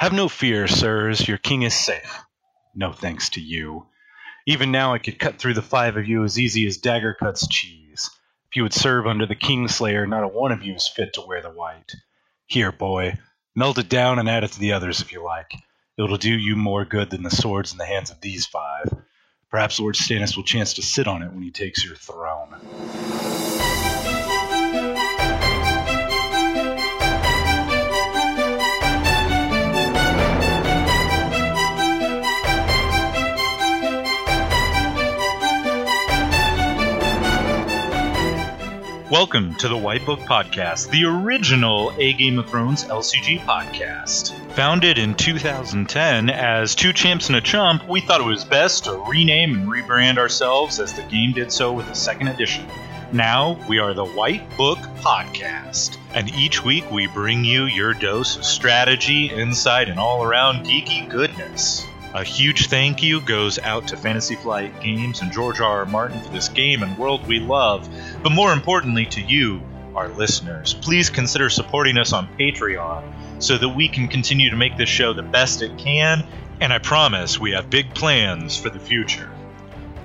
Have no fear, sirs, your king is safe. No thanks to you. Even now I could cut through the five of you as easy as dagger cuts cheese. If you would serve under the Kingslayer, not a one of you is fit to wear the white. Here, boy, melt it down and add it to the others if you like. It'll do you more good than the swords in the hands of these five. Perhaps Lord Stannis will chance to sit on it when he takes your throne. Welcome to the White Book Podcast, the original A Game of Thrones LCG podcast. Founded in 2010 as Two Champs and a Chump, we thought it was best to rename and rebrand ourselves as the game did so with the second edition. Now we are the White Book Podcast, and each week we bring you your dose of strategy, insight, and all around geeky goodness. A huge thank you goes out to Fantasy Flight Games and George R. R. Martin for this game and world we love, but more importantly to you, our listeners. Please consider supporting us on Patreon so that we can continue to make this show the best it can, and I promise we have big plans for the future.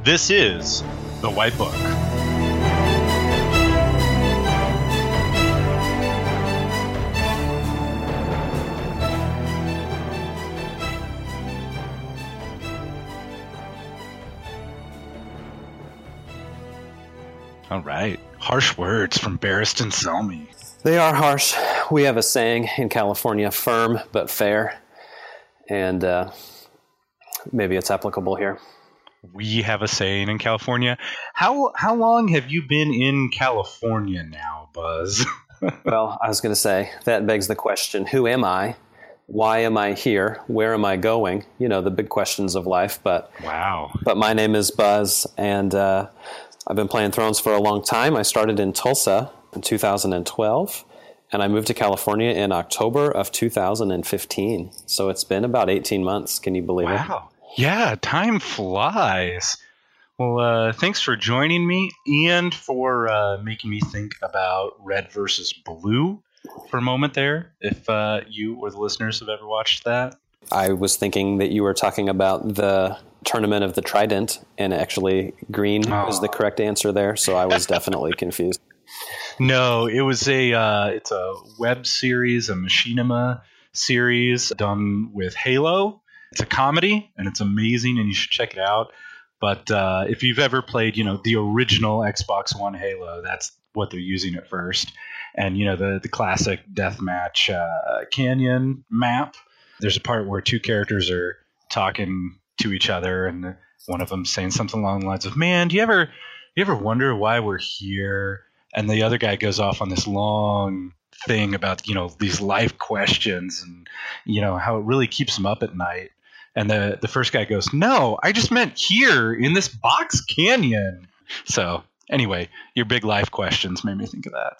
This is The White Book. All right. Harsh words from Barristan Selmy. They are harsh. We have a saying in California firm but fair. And uh, maybe it's applicable here. We have a saying in California. How how long have you been in California now, Buz? well, I was going to say that begs the question who am I? Why am I here? Where am I going? You know, the big questions of life. But wow. But my name is Buz, and uh, I've been playing Thrones for a long time. I started in Tulsa in 2012, and I moved to California in October of 2015. So it's been about 18 months. Can you believe wow. it? Wow. Yeah, time flies. Well, uh, thanks for joining me and for uh, making me think about red versus blue for a moment there. If uh, you or the listeners have ever watched that, I was thinking that you were talking about the tournament of the Trident, and actually green oh. was the correct answer there. So I was definitely confused. No, it was a uh, it's a web series, a machinima series done with Halo. It's a comedy and it's amazing, and you should check it out. But uh, if you've ever played, you know, the original Xbox One Halo, that's what they're using at first. And you know the the classic deathmatch uh, canyon map. There's a part where two characters are talking to each other, and one of them saying something along the lines of, "Man, do you ever, you ever wonder why we're here?" And the other guy goes off on this long thing about you know these life questions and you know how it really keeps him up at night. And the the first guy goes, "No, I just meant here in this box canyon." So anyway, your big life questions made me think of that.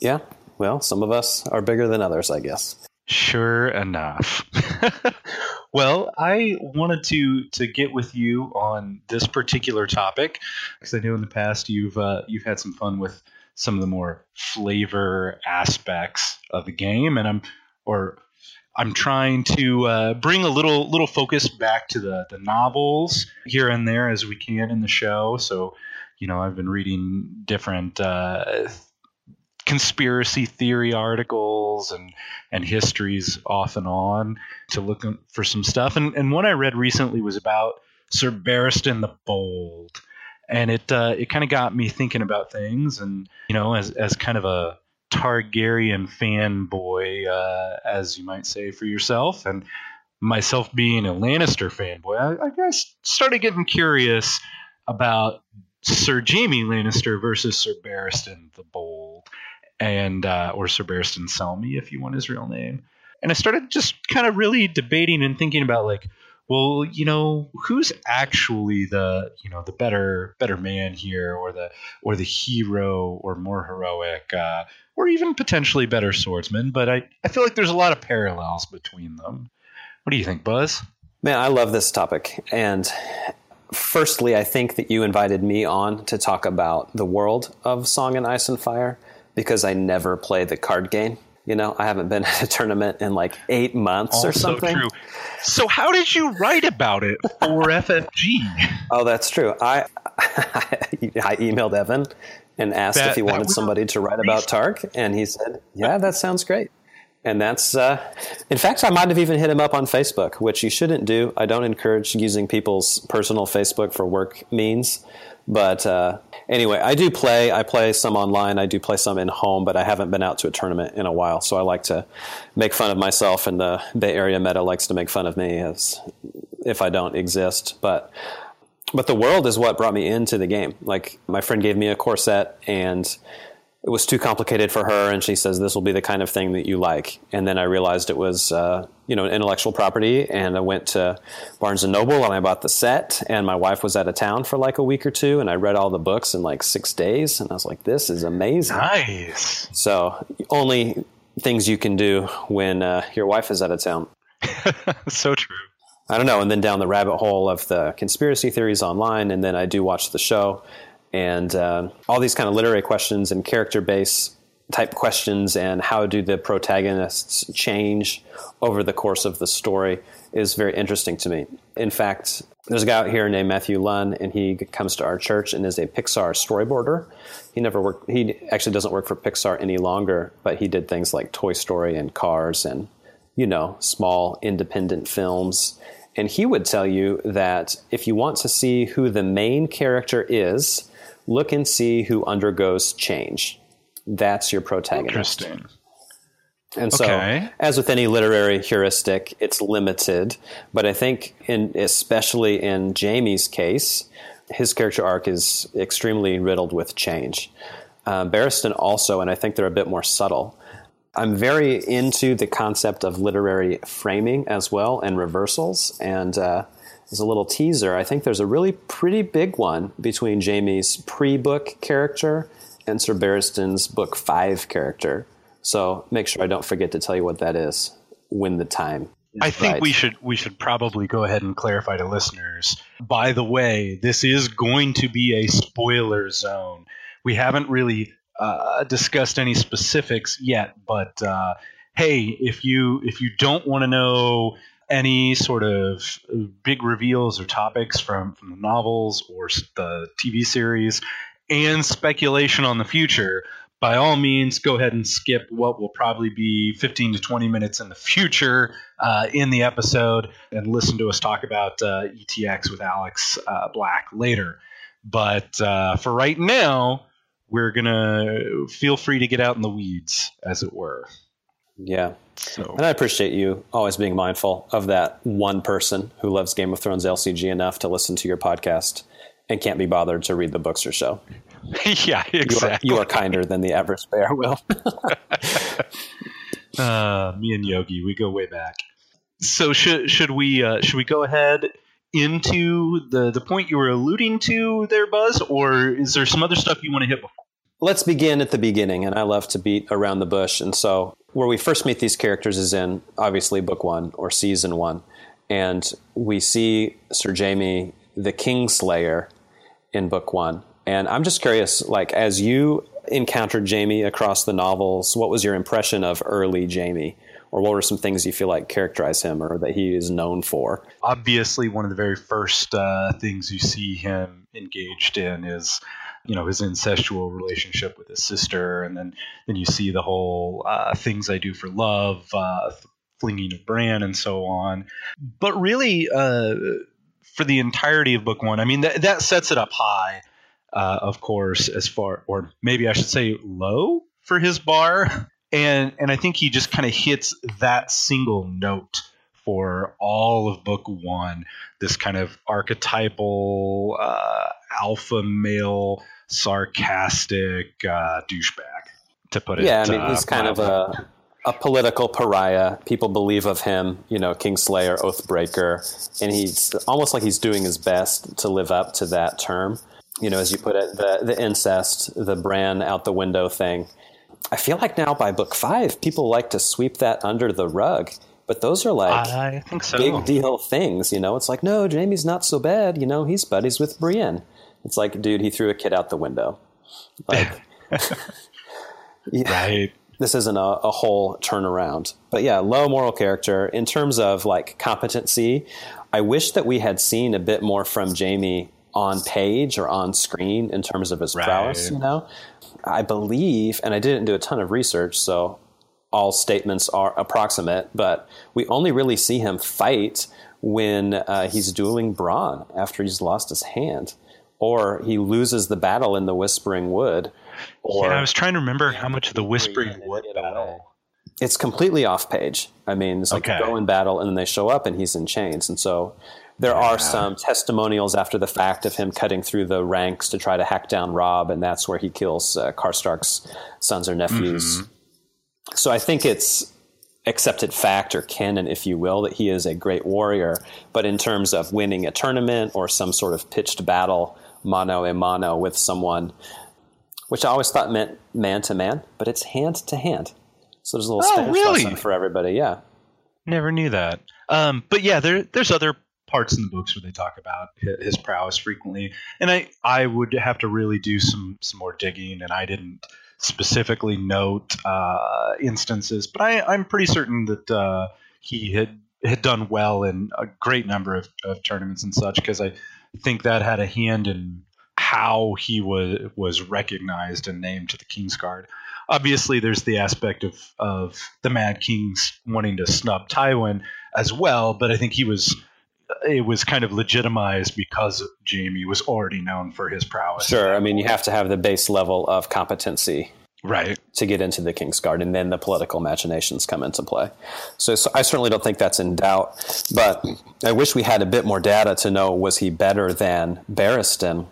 Yeah, well, some of us are bigger than others, I guess. Sure enough. well, I wanted to to get with you on this particular topic because I know in the past you've uh, you've had some fun with some of the more flavor aspects of the game, and I'm or I'm trying to uh, bring a little little focus back to the the novels here and there as we can in the show. So, you know, I've been reading different uh, conspiracy theory articles and and histories off and on to look for some stuff. And and one I read recently was about Sir Barristan the Bold, and it uh, it kind of got me thinking about things. And you know, as as kind of a Targaryen fanboy, uh, as you might say for yourself, and myself being a Lannister fanboy, I, I guess started getting curious about Sir Jaime Lannister versus Sir Barristan the Bold and uh, or Sir Barristan Selmy, if you want his real name. And I started just kind of really debating and thinking about like, well, you know, who's actually the you know the better better man here, or the or the hero, or more heroic, uh, or even potentially better swordsman. But I I feel like there's a lot of parallels between them. What do you think, Buz? Man, I love this topic, and firstly, I think that you invited me on to talk about the world of Song and Ice and Fire because I never play the card game. You know, I haven't been at a tournament in like eight months Also or something. true. So how did you write about it for FFG? Oh, that's true. I I emailed Evan and asked That- if he wanted somebody to write about Tark, and he said, "Yeah, that sounds great." And that's, uh, in fact, I might have even hit him up on Facebook, which you shouldn't do. I don't encourage using people's personal Facebook for work means. But uh, anyway, I do play. I play some online. I do play some in home, but I haven't been out to a tournament in a while. So I like to make fun of myself, and the Bay Area meta likes to make fun of me as if I don't exist. But but the world is what brought me into the game. Like my friend gave me a corset and it was too complicated for her, and she says this will be the kind of thing that you like. And then I realized it was uh, you know intellectual property, and I went to Barnes and Noble and I bought the set. And my wife was out of town for like a week or two, and I read all the books in like six days, and I was like, this is amazing. Nice. So only things you can do when uh, your wife is out of town. so true. I don't know. And then down the rabbit hole of the conspiracy theories online, and then I do watch the show, and uh, all these kind of literary questions and character based type questions, and how do the protagonists change over the course of the story is very interesting to me. In fact, there's a guy out here named Matthew Luhn, and he comes to our church and is a Pixar storyboarder. He never worked. He actually doesn't work for Pixar any longer, but he did things like Toy Story and Cars and you know, small independent films. And he would tell you that if you want to see who the main character is, look and see who undergoes change. That's your protagonist. Interesting. And so, Okay. as with any literary heuristic, it's limited. But I think, in, especially in Jaime's case, his character arc is extremely riddled with change. Uh, Barristan also, and I think they're a bit more subtle. I'm very into the concept of literary framing as well and reversals. And uh, as a little teaser, I think there's a really pretty big one between Jaime's pre book character and Sir Barristan's book five character. So make sure I don't forget to tell you what that is when the time. I think right. we should we should probably go ahead and clarify to listeners. By the way, this is going to be a spoiler zone. We haven't really uh, discussed any specifics yet, but uh, hey, if you if you don't want to know any sort of big reveals or topics from from the novels or the TV series and speculation on the future, by all means, go ahead and skip what will probably be 15 to 20 minutes in the future uh, in the episode and listen to us talk about uh, ETX with Alex uh, Black later. But uh, for right now, we're going to feel free to get out in the weeds, as it were. Yeah. So, And I appreciate you always being mindful of that one person who loves Game of Thrones LCG enough to listen to your podcast and can't be bothered to read the books or show. yeah, You are, exactly. you are kinder than the average bear will. Uh, me and Yogi, we go way back. So should should we uh, should we go ahead into the the point you were alluding to there, Buz, or is there some other stuff you want to hit before? Let's begin at the beginning, and I love to beat around the bush. And so, where we first meet these characters is in obviously book one or season one, and we see Sir Jaime, the Kingslayer, in book one. And I'm just curious, like as you encountered Jaime across the novels, what was your impression of early Jaime, or what were some things you feel like characterize him or that he is known for? Obviously, one of the very first uh, things you see him engaged in is you know his incestual relationship with his sister, and then then you see the whole uh, things I do for love, uh, flinging of Bran, and so on. But really, uh, for the entirety of book one, I mean that that sets it up high, uh, of course, as far or maybe I should say low for his bar, and and I think he just kind of hits that single note for all of book one. This kind of archetypal uh, alpha male, sarcastic uh, douchebag, to put it. Yeah, I mean, uh, he's kind of a a political pariah. People believe of him, you know, Kingslayer, Oathbreaker, and he's almost like he's doing his best to live up to that term. You know, as you put it, the the incest, the Bran out the window thing. I feel like now by book five, people like to sweep that under the rug, but those are like I think so. big deal things. You know, it's like no, Jaime's not so bad. You know, he's buddies with Brienne. It's like, dude, he threw a kid out the window. Like, yeah. Right. this isn't a, a, whole turnaround. But yeah, low moral character. In terms of like competency, I wish that we had seen a bit more from Jaime on page or on screen in terms of his right. prowess, you know? I believe, and I didn't do a ton of research, so all statements are approximate, but we only really see him fight when uh, he's dueling Bronn after he's lost his hand, or he loses the battle in the Whispering Wood or yeah, I was trying to remember how much of the Whispering Wood battle. It's completely off page. I mean, it's like okay. go in battle and then they show up and he's in chains, and so there yeah. are some testimonials after the fact of him cutting through the ranks to try to hack down Robb, and that's where he kills uh, Karstark's sons or nephews. Mm-hmm. So I think it's accepted fact or canon, if you will, that he is a great warrior. But in terms of winning a tournament or some sort of pitched battle, mano a mano with someone, which I always thought meant man to man, but it's hand to hand. So there's a little oh, Spanish really? lesson for everybody. Yeah, never knew that. Um, but yeah, there there's other parts in the books where they talk about his prowess frequently, and I I would have to really do some some more digging, and I didn't specifically note uh, instances, but I I'm pretty certain that uh, he had had done well in a great number of, of tournaments and such because I think that had a hand in how he was was recognized and named to the Kingsguard. Obviously, there's the aspect of of the Mad Kings wanting to snub Tywin as well, but I think he was it was kind of legitimized because Jaime was already known for his prowess. Sure, I mean you have to have the base level of competency right to get into the King's Guard, and then the political machinations come into play. So, so, I certainly don't think that's in doubt, but I wish we had a bit more data to know was he better than Barristan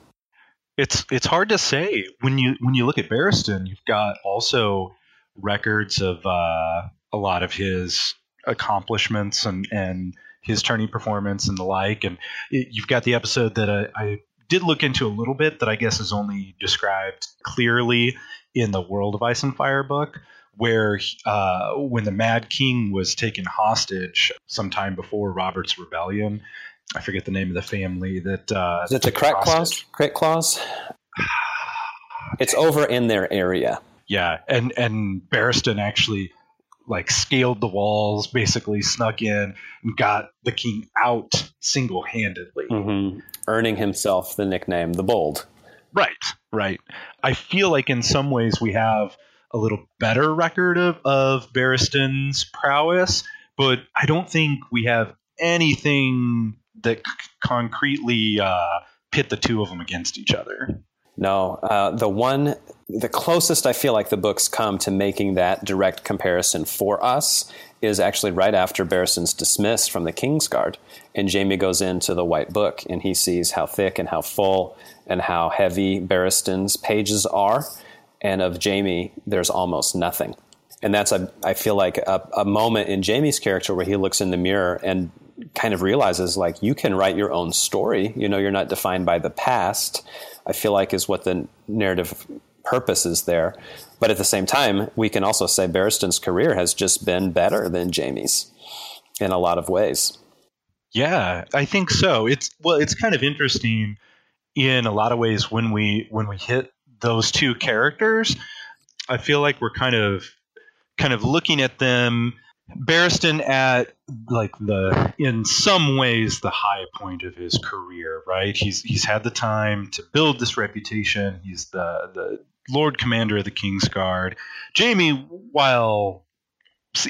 it's it's hard to say when you when you look at Barristan. You've got also records of uh, a lot of his accomplishments and and his tourney performance and the like. And it, you've got the episode that I, I did look into a little bit that I guess is only described clearly in the World of Ice and Fire book, where uh, when the Mad King was taken hostage sometime before Robert's rebellion, I forget the name of the family that. Uh, Is it the Crack Claws? Crack Claws. it's over in their area. Yeah, and and Barristan actually like scaled the walls, basically snuck in and got the king out single handedly, mm-hmm. earning himself the nickname the Bold. Right, right. I feel like in some ways we have a little better record of, of Barristan's prowess, but I don't think we have anything that c- concretely uh, pit the two of them against each other. No, uh, the one, the closest I feel like the books come to making that direct comparison for us is actually right after Barristan's dismissed from the Kingsguard, and Jaime goes into the White Book, and he sees how thick and how full and how heavy Barristan's pages are, and of Jaime, there's almost nothing. And that's, a, I feel like, a, a moment in Jaime's character where he looks in the mirror and kind of realizes like you can write your own story. You know, you're not defined by the past. I feel like is what the narrative purpose is there. But at the same time, we can also say Barristan's career has just been better than Jaime's in a lot of ways. Yeah, I think so. It's well, it's kind of interesting in a lot of ways when we when we hit those two characters. I feel like we're kind of kind of looking at them Barristan at like the in some ways the high point of his career, right? He's he's had the time to build this reputation. He's the the Lord Commander of the King's Guard. Jaime, while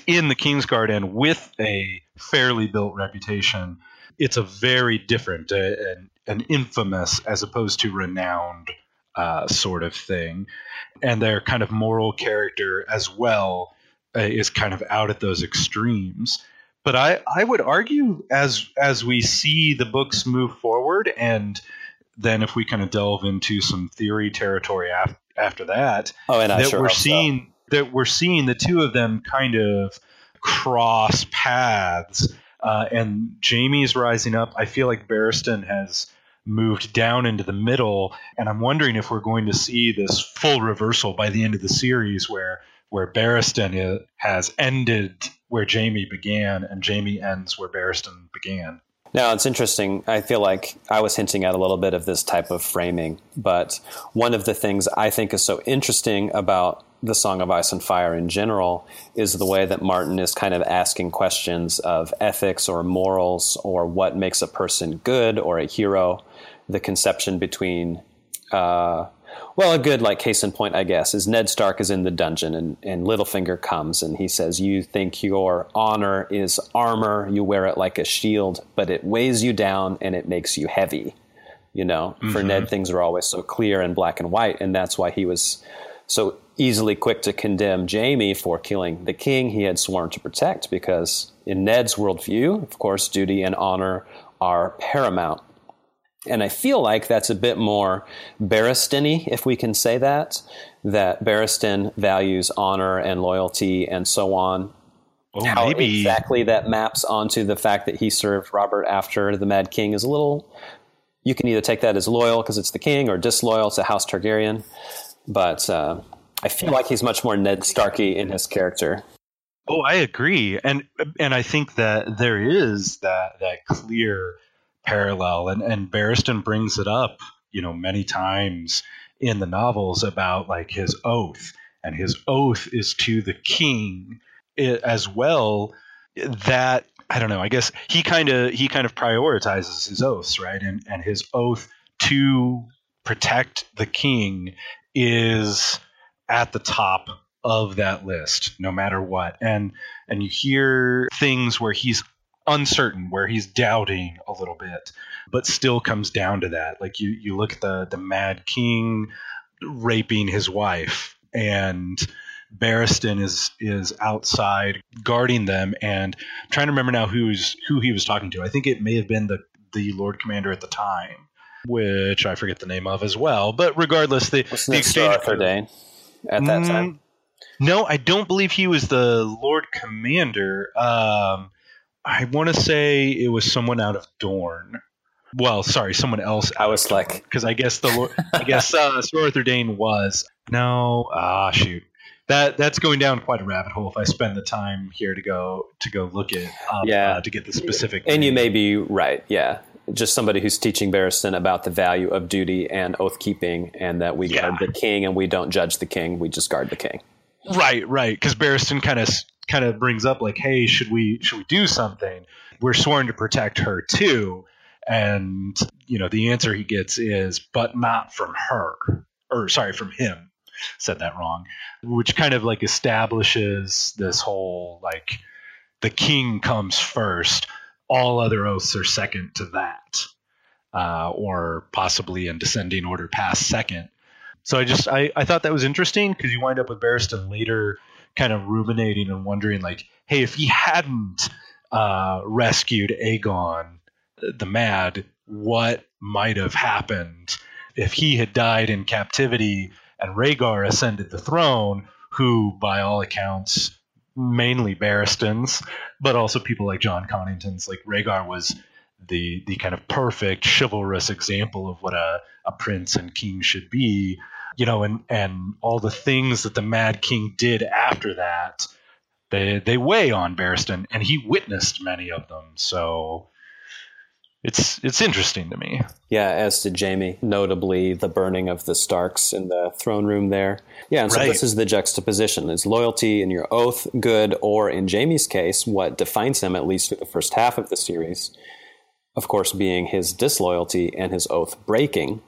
in the King's Guard and with a fairly built reputation, it's a very different uh, and an infamous as opposed to renowned uh, sort of thing, and their kind of moral character as well uh, is kind of out at those extremes. But I, I would argue as as we see the books move forward, and then if we kind of delve into some theory territory af- after that, oh, and that sure we're seeing so. that we're seeing the two of them kind of cross paths, uh, and Jaime's rising up. I feel like Barristan has moved down into the middle, and I'm wondering if we're going to see this full reversal by the end of the series, where where Barristan has ended where Jaime began, and Jaime ends where Barristan began. Now, it's interesting. I feel like I was hinting at a little bit of this type of framing, but one of the things I think is so interesting about the Song of Ice and Fire in general is the way that Martin is kind of asking questions of ethics or morals or what makes a person good or a hero. The conception between, uh, well, a good like case in point, I guess, is Ned Stark is in the dungeon and, and Littlefinger comes and he says, "You think your honor is armor? You wear it like a shield, but it weighs you down and it makes you heavy." You know, mm-hmm. for Ned, things are always so clear and black and white, and that's why he was so easily quick to condemn Jaime for killing the king he had sworn to protect, because in Ned's worldview, of course, duty and honor are paramount. And I feel like that's a bit more Barristan if we can say that, that Barristan values honor and loyalty and so on. Oh, How maybe. exactly that maps onto the fact that he served Robert after the Mad King is a little. You can either take that as loyal because it's the king or disloyal to House Targaryen. But uh, I feel like he's much more Ned Starky in his character. Oh, I agree, and and I think that there is that that clear parallel, and and Barristan brings it up, you know, many times in the novels about like his oath, and his oath is to the king eh, as well. That I don't know. I guess he kind of he kind of prioritizes his oaths, right? And and his oath to protect the king is at the top of that list no matter what and and you hear things where he's uncertain where he's doubting a little bit but still comes down to that like you you look at the the mad king raping his wife and Barristan is is outside guarding them and I'm trying to remember now who's who he was talking to. I think it may have been the the Lord Commander at the time which I forget the name of as well. But regardless, the, the exchange Dayne at that mm, time. No, I don't believe he was the Lord Commander. Um, I want to say it was someone out of Dorne. Well, sorry, someone else. I was like, because I guess the I guess uh, Sir Arthur Dayne was no. Ah, shoot. That that's going down quite a rabbit hole. If I spend the time here to go to go look at, um, yeah, uh, to get the specific. And name. you may be right. Yeah, just somebody who's teaching Barristan about the value of duty and oath keeping, and that we yeah. guard the king and we don't judge the king, we just guard the king. Right, right. Because Barristan kind of kind of brings up like, hey, should we should we do something? We're sworn to protect her too, and you know the answer he gets is, but not from her, or sorry, from him. Said that wrong, which kind of like establishes this whole like the king comes first all other oaths are second to that, uh, or possibly in descending order past second. So I just I, I thought that was interesting because you wind up with Barristan later kind of ruminating and wondering like, hey, if he hadn't uh, rescued Aegon the Mad, what might have happened if he had died in captivity and Rhaegar ascended the throne, who by all accounts mainly Barristan's, but also people like Jon Connington's. Like Rhaegar was the the kind of perfect chivalrous example of what a, a prince and king should be. You know, and and all the things that the Mad King did after that, they they weigh on Barristan, and he witnessed many of them. So it's it's interesting to me. Yeah, as did Jaime, notably the burning of the Starks in the throne room there. Yeah, and so right. this is the juxtaposition: is loyalty in your oath good, or in Jaime's case, what defines him at least through the first half of the series, of course, being his disloyalty and his oath breaking.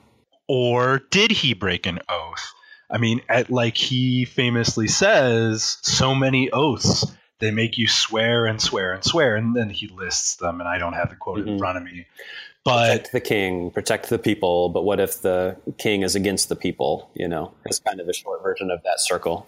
Or did he break an oath? I mean, at, like he famously says, so many oaths they make you swear and swear and swear, and then he lists them, and I don't have the quote mm-hmm. in front of me. But protect the king, protect the people. But what if the king is against the people? You know, it's kind of a short version of that circle.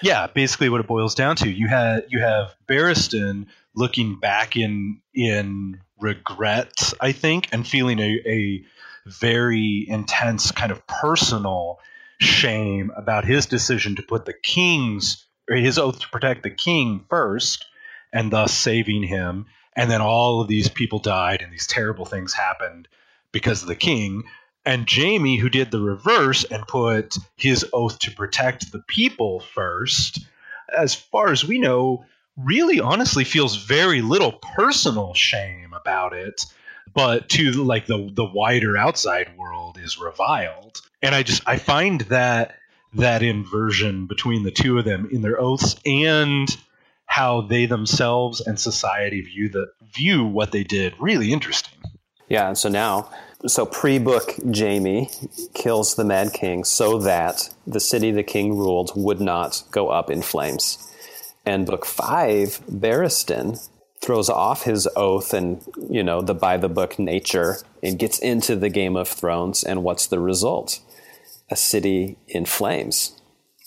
Yeah, basically what it boils down to. You had you have Barristan looking back in in regret, I think, and feeling a, a very intense kind of personal shame about his decision to put the king's his oath to protect the king first, and thus saving him. And then all of these people died, and these terrible things happened because of the king. And Jaime, who did the reverse and put his oath to protect the people first, as far as we know, really honestly feels very little personal shame about it but to like the the wider outside world is reviled and i just i find that that inversion between the two of them in their oaths and how they themselves and society view the view what they did really interesting. Yeah, and so now so pre-book jaime kills the Mad King so that the city the king ruled would not go up in flames. And book 5 Barristan throws off his oath and you know the by the book nature and gets into the game of thrones. And what's the result? A city in flames.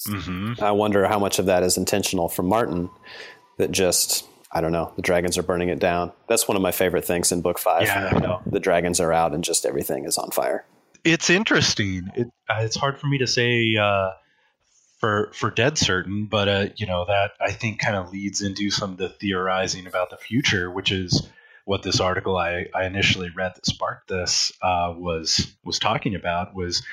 Mm-hmm. i wonder how much of that is intentional from martin that just i don't know the dragons are burning it down. That's one of my favorite things in book five. Yeah. you know the dragons are out and just everything is on fire. It's interesting. It, uh, it's hard for me to say uh, for for dead certain, but uh, you know that I think kind of leads into some of the theorizing about the future, which is what this article I, I initially read that sparked this uh, was was talking about was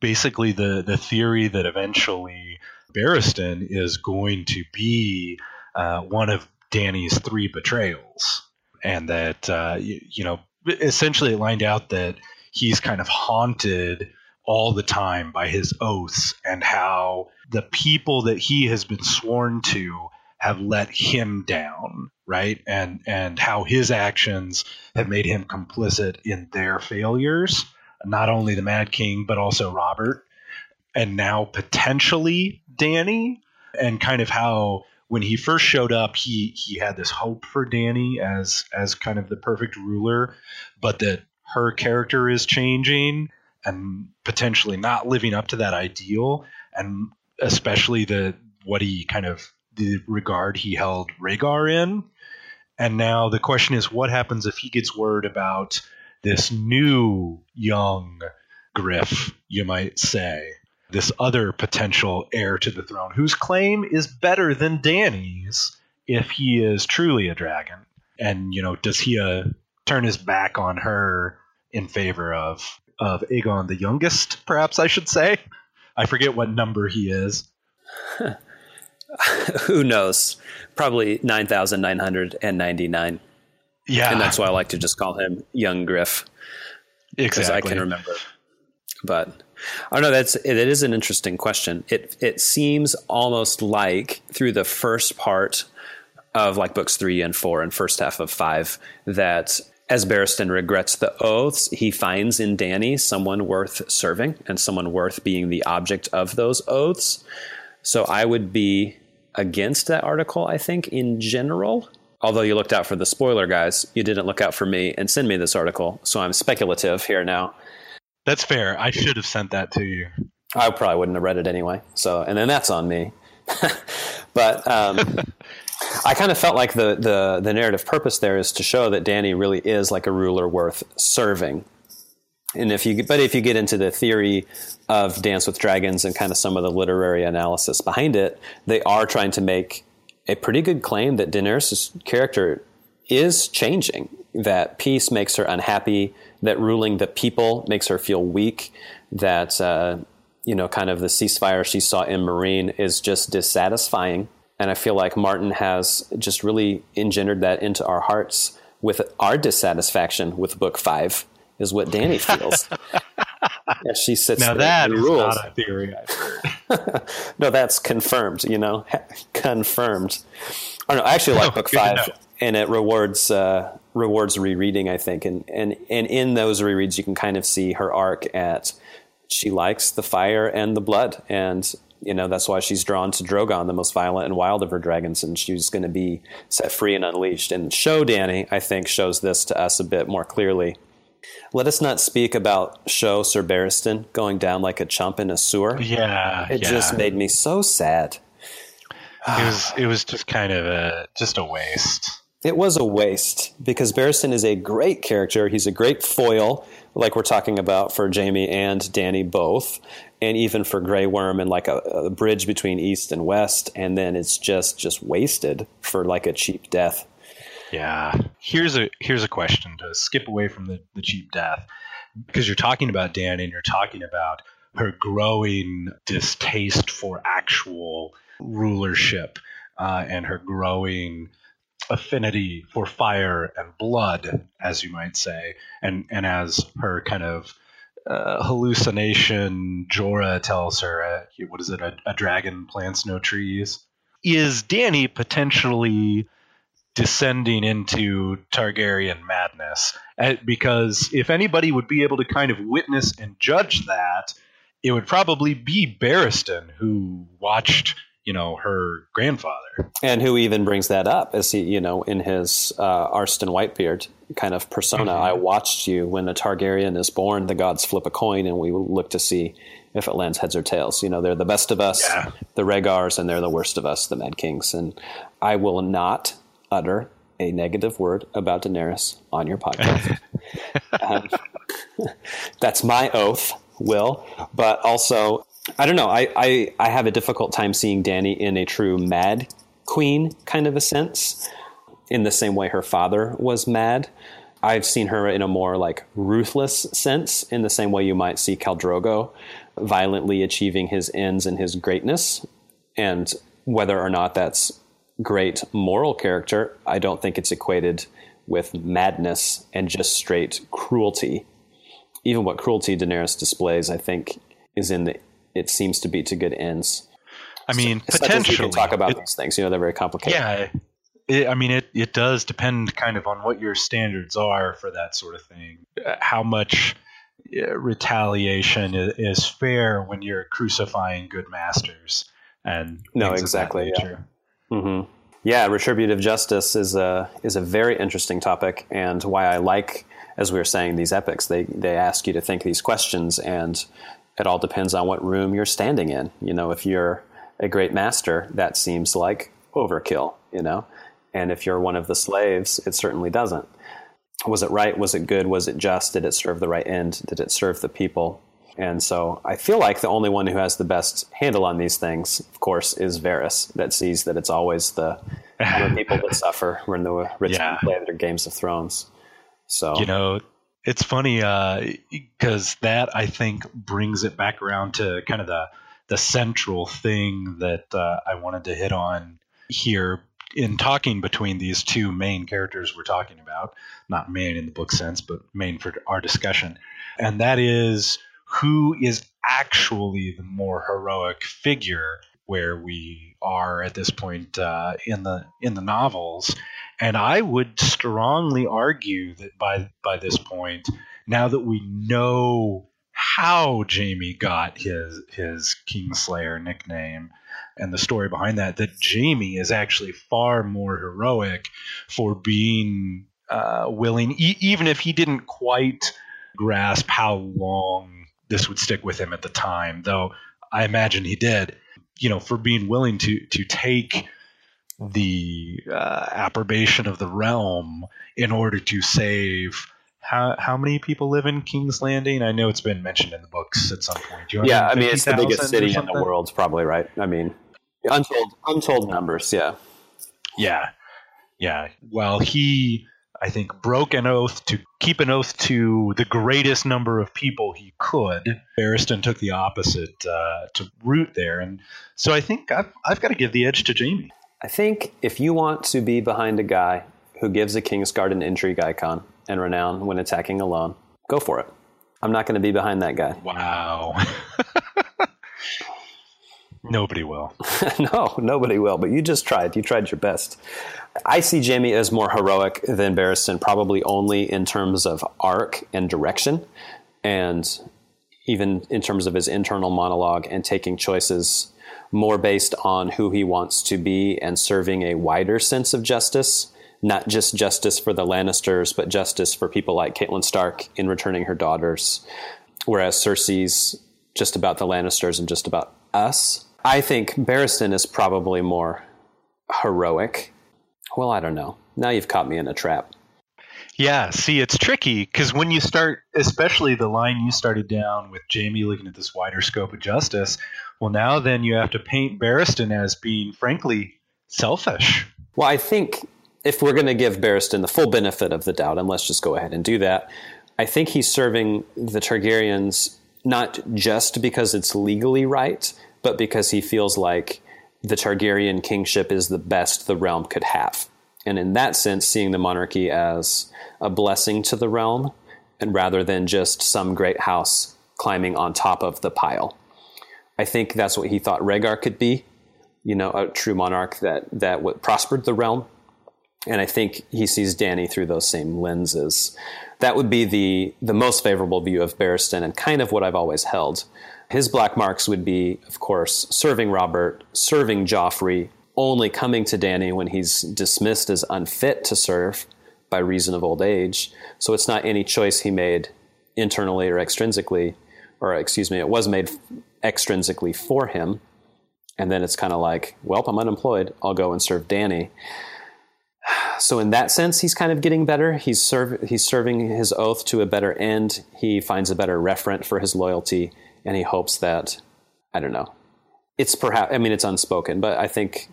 basically the the theory that eventually Barristan is going to be uh, one of Dany's three betrayals, and that uh, you, you know essentially it lined out that he's kind of haunted all the time by his oaths and how the people that he has been sworn to have let him down right? And and how his actions have made him complicit in their failures not only the mad king but also robert and now potentially dany. And kind of how when he first showed up he he had this hope for dany as as kind of the perfect ruler but that her character is changing and potentially not living up to that ideal, and especially the what he kind of the regard he held Rhaegar in. And now the question is, what happens if he gets word about this new young Griff, you might say, this other potential heir to the throne, whose claim is better than Dany's if he is truly a dragon? And you know, does he uh, turn his back on her in favor of of Aegon the youngest, perhaps I should say. I forget what number he is. Who knows? Probably 9,999. Yeah. And that's why I like to just call him Young Griff. Because I can remember. But I don't know. That's it is an interesting question. It it seems almost like through the first part of like books three and four and first half of five that as Barristan regrets the oaths, he finds in Dany someone worth serving and someone worth being the object of those oaths. So I would be against that article, I think, in general. Although you looked out for the spoiler guys, you didn't look out for me and send me this article. So I'm speculative here now. That's fair. I should have sent that to you. I probably wouldn't have read it anyway. So, and then that's on me. but um, I kind of felt like the, the the narrative purpose there is to show that Dany really is like a ruler worth serving. And if you but if you get into the theory of Dance with Dragons and kind of some of the literary analysis behind it, they are trying to make a pretty good claim that Daenerys' character is changing. That peace makes her unhappy. That ruling the people makes her feel weak. That uh, you know, kind of the ceasefire she saw in Meereen is just dissatisfying and I feel like Martin has just really engendered that into our hearts with our dissatisfaction with book five is what Dany feels. As she sits now that is rules. not a theory I've heard. no, that's confirmed, you know, confirmed. I don't know. I actually like oh, book five and it rewards, uh, rewards rereading, I think. And, and, and in those rereads, you can kind of see her arc at, she likes the fire and the blood and you know that's why she's drawn to Drogon, the most violent and wild of her dragons, and she's going to be set free and unleashed. And show Dany, I think, shows this to us a bit more clearly. Let us not speak about show Sir Barristan going down like a chump in a sewer. Yeah, it yeah. just made me so sad. it was it was just kind of a just a waste. It was a waste because Barristan is a great character. He's a great foil, like we're talking about for Jaime and Dany both and even for Grey Worm and like a, a, bridge between East and West, and then it's just just wasted for like a cheap death. Yeah. Here's a here's a question to skip away from the, the cheap death. Because you're talking about Dan and you're talking about her growing distaste for actual rulership uh, and her growing affinity for fire and blood, as you might say, and and as her kind of uh, hallucination Jorah tells her, uh, what is it, a, a dragon plants no trees? Is Dany potentially descending into Targaryen madness? Uh, because if anybody would be able to kind of witness and judge that, it would probably be Barristan, who watched you know her grandfather. And who even brings that up as he you know in his uh, Arstan Whitebeard kind of persona mm-hmm. I watched you when a Targaryen is born the gods flip a coin and we look to see if it lands heads or tails. You know they're the best of us yeah. the Rhaegars and they're the worst of us the Mad Kings. And I will not utter a negative word about Daenerys on your podcast. Um, that's my oath Will. But also I don't know. I, I, I have a difficult time seeing Dany in a true mad queen kind of a sense, in the same way her father was mad. I've seen her in a more like ruthless sense, in the same way you might see Khal Drogo violently achieving his ends and his greatness. And whether or not that's great moral character, I don't think it's equated with madness and just straight cruelty. Even what cruelty Daenerys displays, I think, is in the it seems to be to good ends. I mean, so, potentially talk about it, these things. You know, they're very complicated. Yeah, it, I mean, it it does depend kind of on what your standards are for that sort of thing. Uh, how much uh, retaliation is, is fair when you're crucifying good masters and no, exactly. Yeah. Mm-hmm. yeah, retributive justice is a is a very interesting topic, and why I like, as we were saying, these epics. They they ask you to think these questions and it all depends on what room you're standing in. You know, if you're a great master, that seems like overkill, you know? And if you're one of the slaves, it certainly doesn't. Was it right? Was it good? Was it just? Did it serve the right end? Did it serve the people? And so I feel like the only one who has the best handle on these things, of course, is Varys, that sees that it's always the, people that suffer when the rich yeah. play their games of thrones. So you know, it's funny because uh, that I think brings it back around to kind of the the central thing that uh, I wanted to hit on here in talking between these two main characters we're talking about, not main in the book sense, but main for our discussion, and that is who is actually the more heroic figure where we are at this point uh, in the in the novels and I would strongly argue that by by this point, now that we know how Jaime got his his Kingslayer nickname and the story behind that, that Jaime is actually far more heroic for being uh, willing, e- even if he didn't quite grasp how long this would stick with him at the time. Though I imagine he did. You know, for being willing to to take the uh, approbation of the realm in order to save how how many people live in King's Landing? I know it's been mentioned in the books at some point. Yeah, I mean it's the biggest city in the world, probably right. I mean, untold untold numbers. Yeah, yeah, yeah. Well, he I think broke an oath to keep an oath to the greatest number of people he could. Barristan took the opposite uh, to route there, and so I think I've I've got to give the edge to Jaime. I think if you want to be behind a guy who gives a Kingsguard an intrigue icon and renown when attacking alone, go for it. I'm not going to be behind that guy. Wow. nobody will. no, nobody will. But you just tried. You tried your best. I see Jaime as more heroic than Barristan, probably only in terms of arc and direction, and even in terms of his internal monologue and taking choices more based on who he wants to be and serving a wider sense of justice, not just justice for the Lannisters, but justice for people like Catelyn Stark in returning her daughters. Whereas Cersei's just about the Lannisters and just about us. I think Barristan is probably more heroic. Well, I don't know. Now you've caught me in a trap. Yeah, see, it's tricky because when you start, especially the line you started down with Jaime looking at this wider scope of justice, well, now then you have to paint Barristan as being, frankly, selfish. Well, I think if we're going to give Barristan the full benefit of the doubt, and let's just go ahead and do that, I think he's serving the Targaryens not just because it's legally right, but because he feels like the Targaryen kingship is the best the realm could have. And in that sense, seeing the monarchy as a blessing to the realm, and rather than just some great house climbing on top of the pile. I think that's what he thought Rhaegar could be, you know, a true monarch that that what prospered the realm. And I think he sees Dany through those same lenses. That would be the the most favorable view of Barristan and kind of what I've always held. His black marks would be, of course, serving Robert, serving Joffrey, only coming to Dany when he's dismissed as unfit to serve by reason of old age. So it's not any choice he made internally or extrinsically, or excuse me, it was made extrinsically for him. And then it's kind of like, well, I'm unemployed. I'll go and serve Dany. So in that sense, he's kind of getting better. He's serve, he's serving his oath to a better end. He finds a better referent for his loyalty, and he hopes that I don't know. It's perhaps I mean it's unspoken, but I think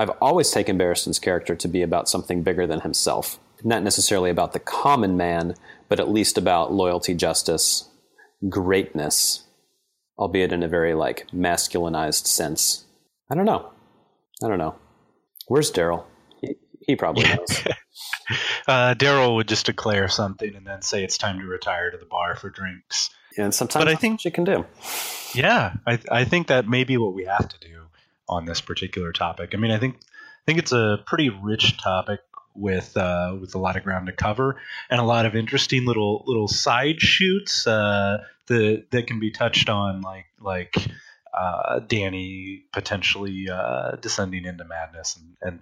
I've always taken Barristan's character to be about something bigger than himself. Not necessarily about the common man, but at least about loyalty, justice, greatness, albeit in a very like masculinized sense. I don't know. I don't know. Where's Daryl? He, he, probably knows. uh, Daryl would just declare something and then say it's time to retire to the bar for drinks. And sometimes, but I think you can do. Yeah, I, I think that may be what we have to do on this particular topic. I mean, I think I think it's a pretty rich topic with uh, with a lot of ground to cover and a lot of interesting little little side shoots uh, that that can be touched on, like like uh, Dany potentially uh, descending into madness and, and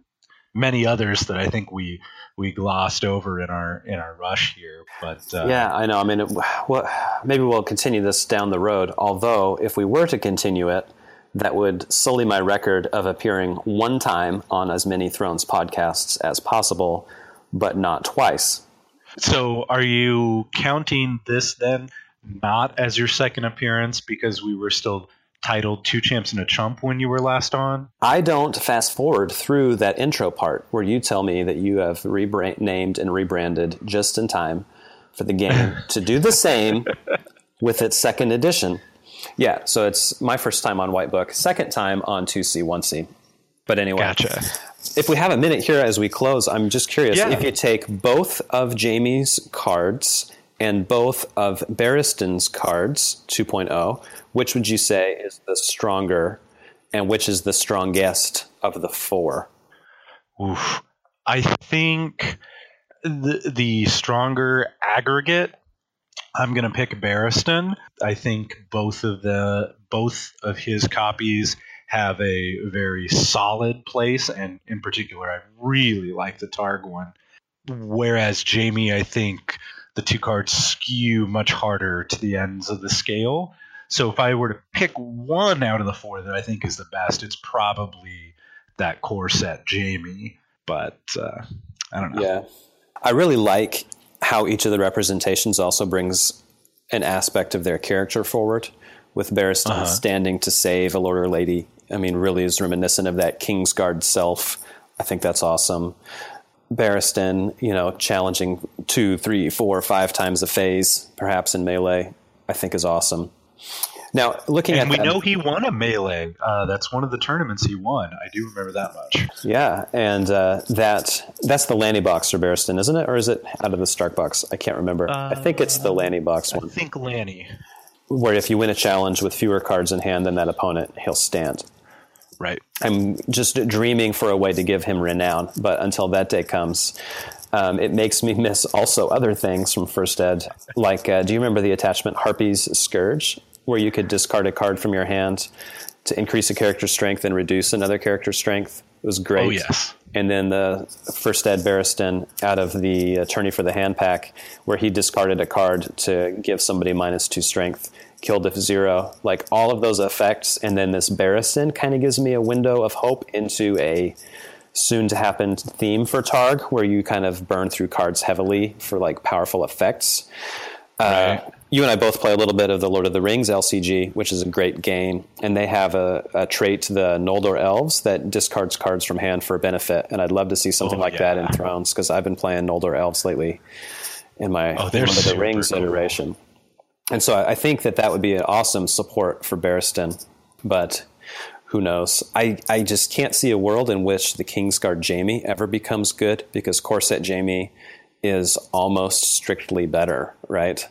many others that I think we we glossed over in our in our rush here. But uh, yeah, I know. I mean, it, well, maybe we'll continue this down the road. Although, if we were to continue it, that would sully my record of appearing one time on as many Thrones podcasts as possible, but not twice. So, are you counting this then not as your second appearance because we were still titled Two Champs and a Chump when you were last on? I don't fast forward through that intro part where you tell me that you have renamed and rebranded just in time for the game to do the same with its second edition. Yeah, so it's my first time on White Book, second time on 2C, 1C. But anyway. Gotcha. If we have a minute here as we close, I'm just curious yeah. if you take both of Jaime's cards and both of Barristan's cards 2.0, which would you say is the stronger and which is the strongest of the four? Oof. I think the the stronger aggregate I'm going to pick Barristan. I think both of the both of his copies have a very solid place, and in particular, I really like the Targ one. Whereas Jaime, I think the two cards skew much harder to the ends of the scale. So if I were to pick one out of the four that I think is the best, it's probably that core set Jaime. But uh, I don't know. Yeah, I really like how each of the representations also brings an aspect of their character forward. With Barristan uh-huh. standing to save a lord or lady, I mean, really is reminiscent of that Kingsguard self. I think that's awesome. Barristan, you know, challenging two, three, four, five times a phase, perhaps in melee, I think is awesome. Now, looking at and at we that, know he won a melee. Uh, that's one of the tournaments he won. I do remember that much. Yeah, and uh, that that's the Lanny box for Barristan, isn't it, or is it out of the Stark box? I can't remember. Uh, I think it's the Lanny box one. I think Lanny. Where if you win a challenge with fewer cards in hand than that opponent, he'll stand. Right. I'm just dreaming for a way to give him renown, but until that day comes, um, it makes me miss also other things from First Ed. Like, uh, do you remember the attachment Harpy's Scourge? Where you could discard a card from your hand to increase a character's strength and reduce another character's strength. It was great. Oh, yes. And then the first Ed Barristan out of the Tourney for the Hand pack, where he discarded a card to give somebody minus two strength, killed if zero. Like all of those effects. And then this Barristan kind of gives me a window of hope into a soon to happen theme for Targ, where you kind of burn through cards heavily for like powerful effects. Uh, right you and I both play a little bit of the Lord of the Rings LCG, which is a great game, and they have a, a trait, the Noldor Elves, that discards cards from hand for a benefit, and I'd love to see something oh, like yeah. that in Thrones because I've been playing Noldor Elves lately in my oh, Lord of the Rings cool. iteration, and so I, I think that that would be an awesome support for Barristan, but who knows? I, I just can't see a world in which the Kingsguard Jaime ever becomes good because Corset Jaime is almost strictly better, right?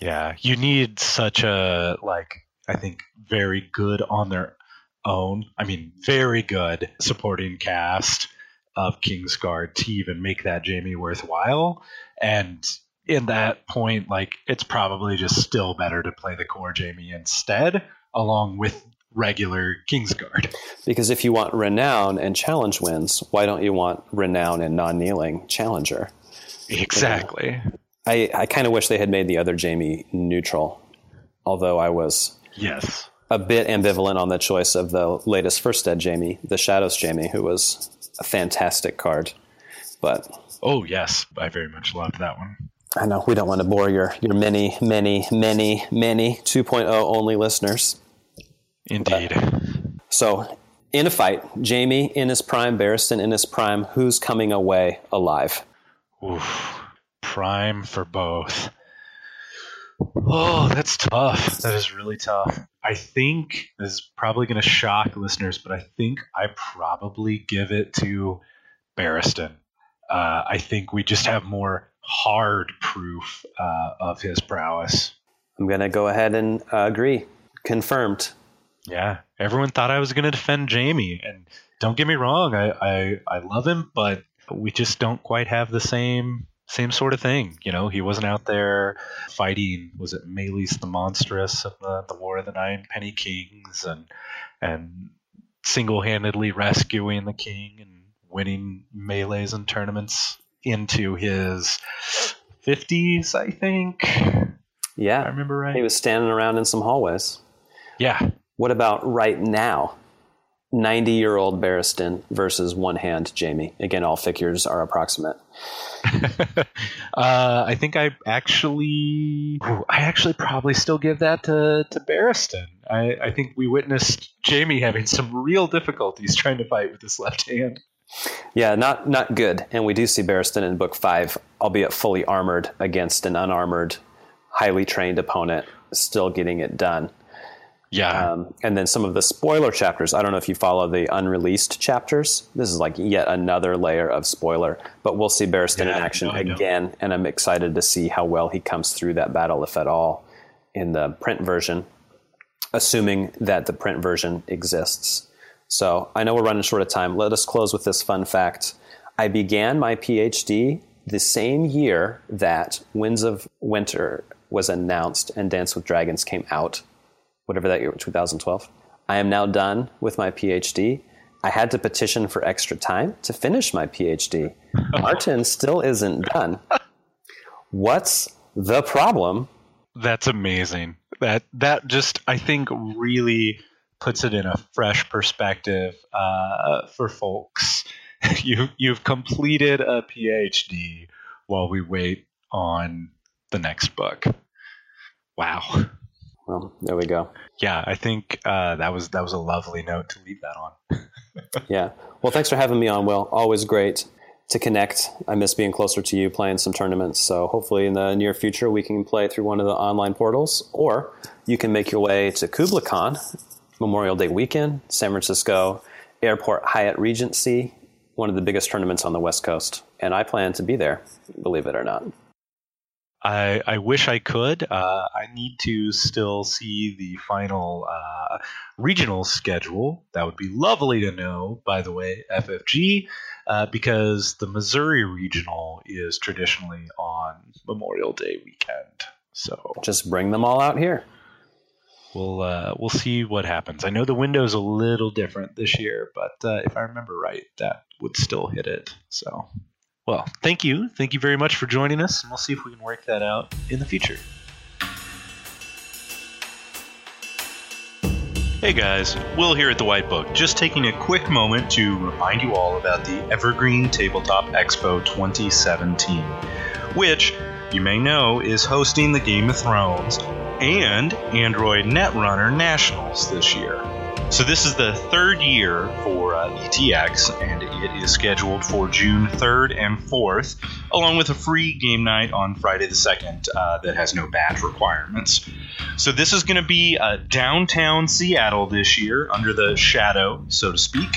Yeah, you need such a like I think very good on their own. I mean, very good supporting cast of Kingsguard to even make that Jaime worthwhile. And in that point, like it's probably just still better to play the core Jaime instead, along with regular Kingsguard. Because if you want renown and challenge wins, why don't you want renown and non kneeling challenger? Exactly. I, I kind of wish they had made the other Jaime neutral, although I was Yes. a bit ambivalent on the choice of the latest first dead Jaime, the Shadows Jaime, who was a fantastic card. But Oh yes, I very much loved that one. I know we don't want to bore your, your many, many, many, many 2.0 only listeners. Indeed. So, in a fight, Jaime in his prime, Barristan in his prime, who's coming away alive? Oof. Prime for both. Oh, that's tough. That is really tough. I think this is probably going to shock listeners, but I think I probably give it to Barristan. Uh, I think we just have more hard proof uh, of his prowess. I'm going to go ahead and uh, agree. Confirmed. Yeah, everyone thought I was going to defend Jaime, and don't get me wrong, I, I I love him, but we just don't quite have the same same sort of thing. You know, he wasn't out there fighting. Was it Maelys the Monstrous of the, the War of the Nine Penny Kings, and and single handedly rescuing the king and winning melees and tournaments into his fifties, I think. Yeah. I remember right. He was standing around in some hallways. yeah, What about right now? 90 year old Barristan versus one hand Jaime. Again, all figures are approximate. uh, I think I actually, I actually probably still give that to to Barristan. I, I think we witnessed Jaime having some real difficulties trying to fight with his left hand. Yeah, not not good. And we do see Barristan in book five, albeit fully armored against an unarmored, highly trained opponent, still getting it done. Yeah, Um, and then some of the spoiler chapters. I don't know if you follow the unreleased chapters. This is like yet another layer of spoiler. But we'll see Barristan Yeah, in action no, again, and I'm excited to see how well he comes through that battle, if at all, in the print version, assuming that the print version exists. So I know we're running short of time. Let us close with this fun fact. I began my PhD the same year that Winds of Winter was announced and Dance with Dragons came out whatever that year, 2012. I am now done with my PhD. I had to petition for extra time to finish my PhD. Martin still isn't done. What's the problem? that's amazing. That that just I think really puts it in a fresh perspective uh, for folks. you you've completed a PhD while we wait on the next book. Wow. Well, there we go. Yeah, I think uh, that was that was a lovely note to leave that on. Yeah. Well, thanks for having me on, Will. Always great to connect. I miss being closer to you, playing some tournaments. So hopefully in the near future we can play through one of the online portals, or you can make your way to KublaCon, Memorial Day weekend, San Francisco Airport Hyatt Regency, one of the biggest tournaments on the West Coast. And I plan to be there, believe it or not. I, I wish I could. Uh, I need to still see the final uh, regional schedule. That would be lovely to know, by the way, FFG, uh, because the Missouri regional is traditionally on Memorial Day weekend. So Just bring them all out here. we'll uh, we'll see what happens. I know the window's a little different this year, but uh, if I remember right, that would still hit it. So, well, thank you, thank you very much for joining us, and we'll see if we can work that out in the future. Hey guys, Will here at the White Book. Just taking a quick moment to remind you all about the Evergreen Tabletop Expo 2017, which you may know is hosting the Game of Thrones and Android Netrunner Nationals this year. So this is the third year for uh, ETX, and it is scheduled for June 3rd and 4th, along with a free game night on Friday the 2nd uh, that has no badge requirements. So this is going to be uh, downtown Seattle this year, under the shadow, so to speak.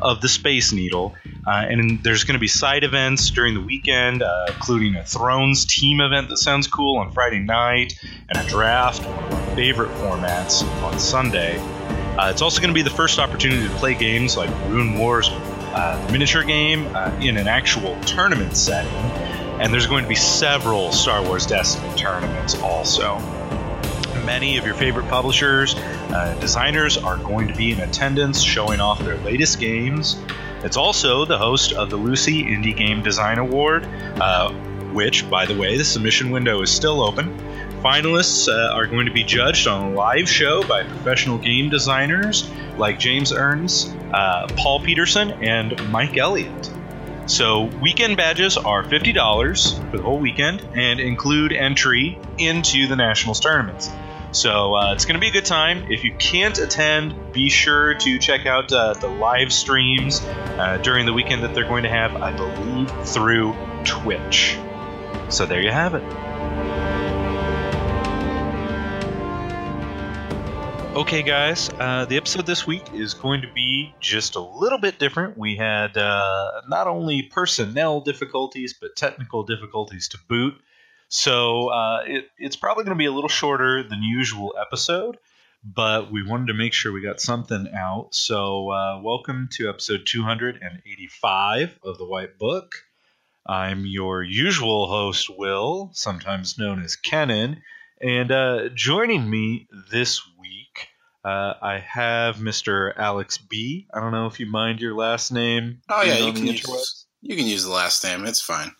of the Space Needle. Uh, and there's going to be side events during the weekend, uh, including a Thrones team event that sounds cool on Friday night, and a draft, one of our favorite formats, on Sunday. Uh, it's also going to be the first opportunity to play games like Rune Wars uh, miniature game uh, in an actual tournament setting. And there's going to be several Star Wars Destiny tournaments also many of your favorite publishers, uh, designers are going to be in attendance showing off their latest games. It's also the host of the Lucy Indie Game Design Award, uh, which, by the way, the submission window is still open. Finalists uh, are going to be judged on a live show by professional game designers like James Ernest, uh, Paul Peterson, and Mike Elliott. So, weekend badges are $50 for the whole weekend and include entry into the Nationals tournaments. So uh, it's going to be a good time. If you can't attend, be sure to check out uh, the live streams uh, during the weekend that they're going to have, I believe, through Twitch. So there you have it. Okay, guys, uh, the episode this week is going to be just a little bit different. We had uh, not only personnel difficulties, but technical difficulties to boot. So uh, it, it's probably going to be a little shorter than usual episode, but we wanted to make sure we got something out. So uh, welcome to episode 285 of the White Book. I'm your usual host, Will, sometimes known as Kennan, and uh, joining me this week. Uh, I have Mr. Alex B. I don't know if you mind your last name. Oh yeah, you can use you can use the last name. It's fine.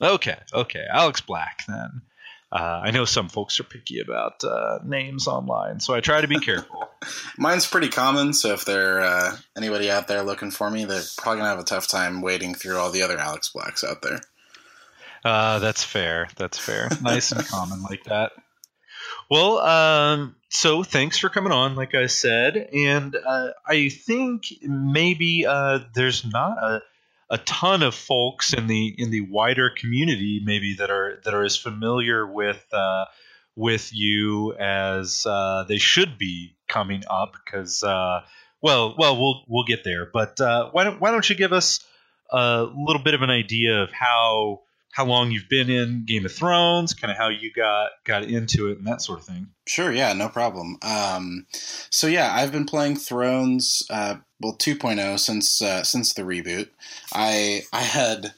Okay, okay, Alex Black then. Uh, I know some folks are picky about uh, names online, so I try to be careful. Mine's pretty common, so if there uh, anybody out there looking for me, they're probably gonna have a tough time wading through all the other Alex Blacks out there. Uh, that's fair. That's fair. nice and common like that. Well, um, so thanks for coming on, like I said, and uh, I think maybe uh, there's not a a ton of folks in the in the wider community maybe that are that are as familiar with uh, with you as uh, they should be coming up because uh, well well we'll we'll get there. But uh, why don't why don't you give us a little bit of an idea of how how long you've been in Game of Thrones, kind of how you got got into it, and that sort of thing. Sure, yeah, no problem. Um, so yeah, I've been playing Thrones, uh, well, 2.0 since uh, since the reboot. I I had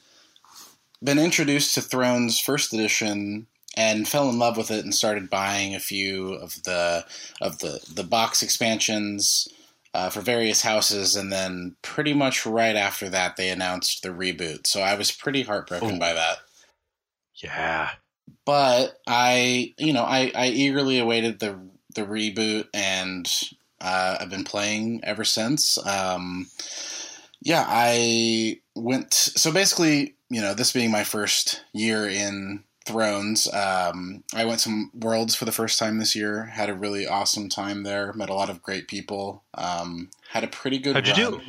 been introduced to Thrones First Edition and fell in love with it and started buying a few of the of the the box expansions. Uh, for various houses, and then pretty much right after that, they announced the reboot. So I was pretty heartbroken Ooh. by that. Yeah. But I, you know, I, I eagerly awaited the the reboot, and uh, I've been playing ever since. Um, yeah, I went. So basically, you know, this being my first year in Thrones, um, I went to Worlds for the first time this year. Had a really awesome time there. Met a lot of great people. Um, had a pretty good. How'd run. you do?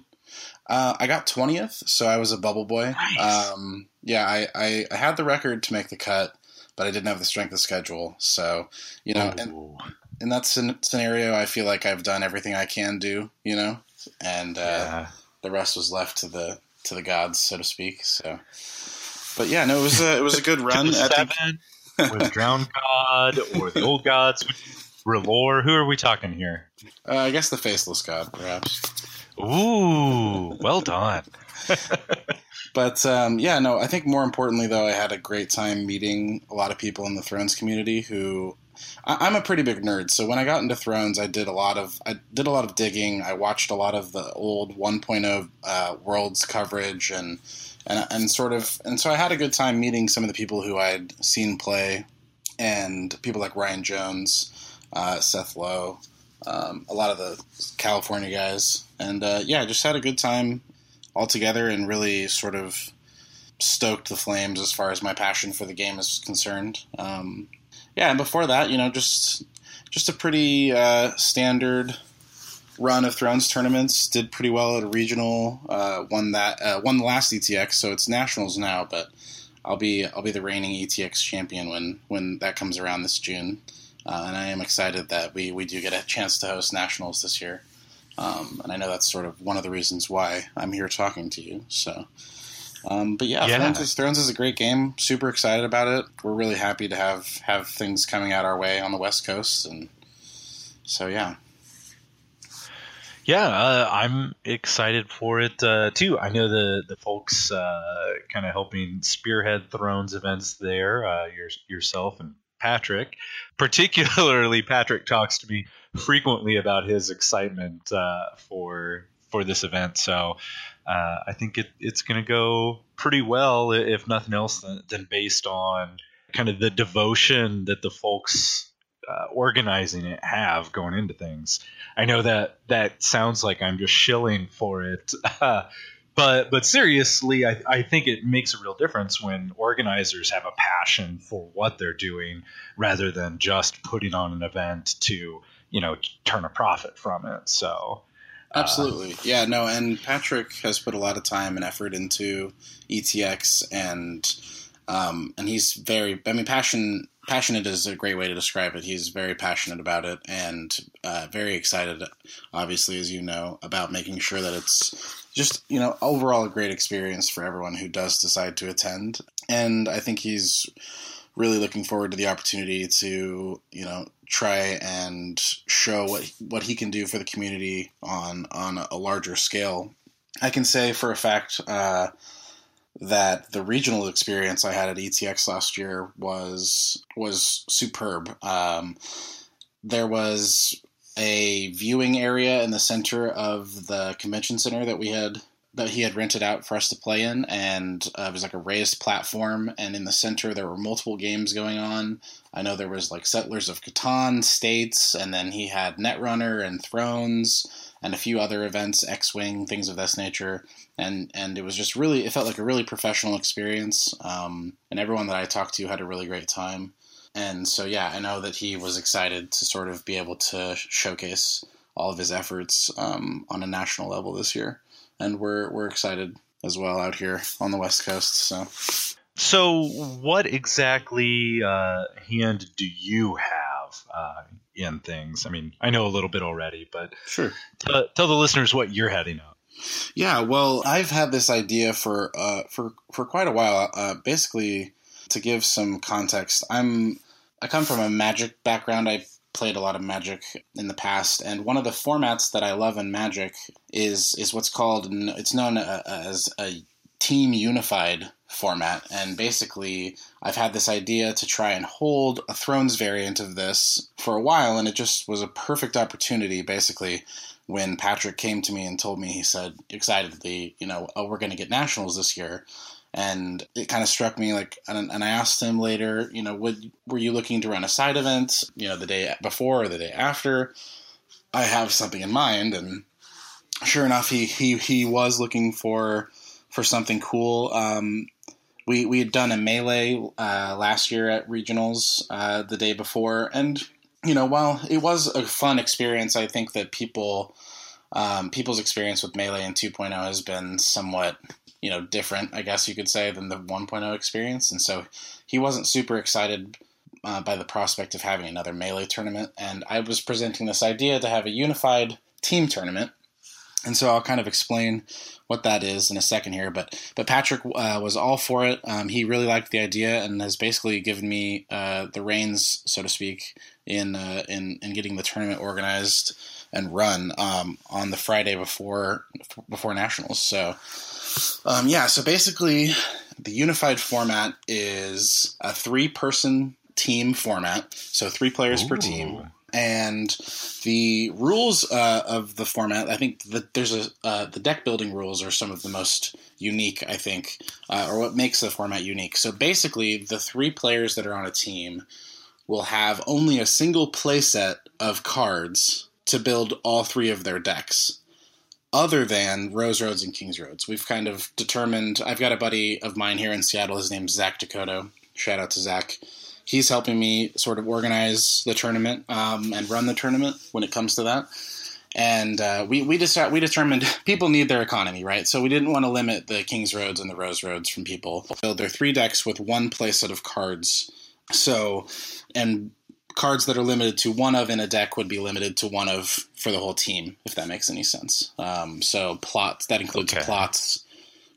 Uh, I got twentieth, so I was a bubble boy. Nice. Um, yeah, I, I, I, had the record to make the cut, but I didn't have the strength of schedule. So you know, in, in that scenario, I feel like I've done everything I can do. You know, and uh, yeah. the rest was left to the to the gods, so to speak. So, but yeah, no, it was a it was a good run. Seven, with Drowned God or the old gods, R'hllor. Who are we talking here? Uh, I guess the faceless god, perhaps. Ooh, well done. but um, yeah, no, I think more importantly, though, I had a great time meeting a lot of people in the Thrones community who. I, am a pretty big nerd, so when I got into Thrones, I did a lot of I did a lot of digging. I watched a lot of the old 1.0 uh, worlds coverage, and and and sort of and so I had a good time meeting some of the people who I'd seen play, and people like Ryan Jones, uh, Seth Lowe, um, a lot of the California guys, and uh, yeah, just had a good time all together and really sort of stoked the flames as far as my passion for the game is concerned. Um, yeah, and before that, you know, just just a pretty uh, standard run of Thrones tournaments. Did pretty well at a regional. Uh, won that. Uh, won the last ETX, so it's nationals now. But I'll be I'll be the reigning ETX champion when when that comes around this June. Uh, and I am excited that we, we do get a chance to host nationals this year. Um, and I know that's sort of one of the reasons why I'm here talking to you. So, um, but yeah, Yeah. Thrones, is, Thrones is a great game. Super excited about it. We're really happy to have have things coming out our way on the West Coast, and so yeah. Yeah, uh, I'm excited for it uh, too. I know the the folks uh, kind of helping spearhead Thrones events there. Uh, your, yourself and Patrick, particularly Patrick talks to me frequently about his excitement uh, for for this event. So uh, I think it, it's going to go pretty well, if nothing else, than, than based on kind of the devotion that the folks uh, organizing it have going into things. I know that that sounds like I'm just shilling for it, but but seriously, I, I think it makes a real difference when organizers have a passion for what they're doing rather than just putting on an event to you know turn a profit from it. So Absolutely. yeah, no, and Patrick has put a lot of time and effort into ETX and um, and he's very I mean passion passionate is a great way to describe it. He's very passionate about it and uh, very excited obviously as you know about making sure that it's just, you know, overall a great experience for everyone who does decide to attend. And I think he's really looking forward to the opportunity to, you know, try and show what what he can do for the community on on a larger scale. I can say for a fact uh, that the regional experience I had at ETX last year was was superb. Um, there was a viewing area in the center of the convention center that we had that he had rented out for us to play in, and uh, it was like a raised platform. And in the center, there were multiple games going on. I know there was like Settlers of Catan, States, and then he had Netrunner and Thrones, and a few other events, X-wing, things of this nature. And and it was just really, it felt like a really professional experience. Um, and everyone that I talked to had a really great time. And so yeah, I know that he was excited to sort of be able to showcase all of his efforts um, on a national level this year and we're we're excited as well out here on the west coast. So, so what exactly uh, hand do you have uh, in things? I mean, I know a little bit already, but sure, t- tell the listeners what you're heading up. Yeah, well, I've had this idea for uh, for for quite a while. Uh, basically, to give some context, I'm I come from a magic background. I played a lot of Magic in the past, and one of the formats that I love in Magic is is what's called it's known uh, as a team unified format. And basically, I've had this idea to try and hold a Thrones variant of this for a while, and it just was a perfect opportunity, basically. When Patrick came to me and told me, he said excitedly, you know, oh, we're going to get nationals this year and it kind of struck me like and, and, i asked him later you know would were you looking to run a side event you know the day before or the day after? I have something in mind and sure enough he he, he was looking for for something cool. Um, we we had done a melee uh, last year at regionals uh, the day before. And you know while it was a fun experience i think that people um, people's experience with melee and 2.0 has been somewhat you know different i guess you could say than the 1.0 experience. And so he wasn't super excited uh, by the prospect of having another melee tournament. And i was presenting this idea to have a unified team tournament. And so i'll kind of explain what that is in a second here but but patrick uh, was all for it. Um, he really liked the idea and has basically given me uh, the reins so to speak in uh, in in getting the tournament organized and run um, on the friday before before nationals. So um, yeah, so basically, the unified format is a three person team format, so three players Ooh. per team. And the rules uh, of the format, I think that there's a uh, the deck building rules are some of the most unique, I think, uh, or what makes the format unique. So basically, the three players that are on a team will have only a single playset of cards to build all three of their decks other than Rose Roads and Kings Roads. We've kind of determined. I've got a buddy of mine here in Seattle. His name's Zach Dakota. Shout out to Zach. He's helping me sort of organize the tournament um, and run the tournament when it comes to that. And uh, we we just we determined people need their economy, right? So we didn't want to limit the Kings Roads and the Rose Roads from people. Build their three decks with one play set of cards. So, and cards that are limited to one of in a deck would be limited to one of for the whole team, if that makes any sense. Um, so plots that includes Okay. plots,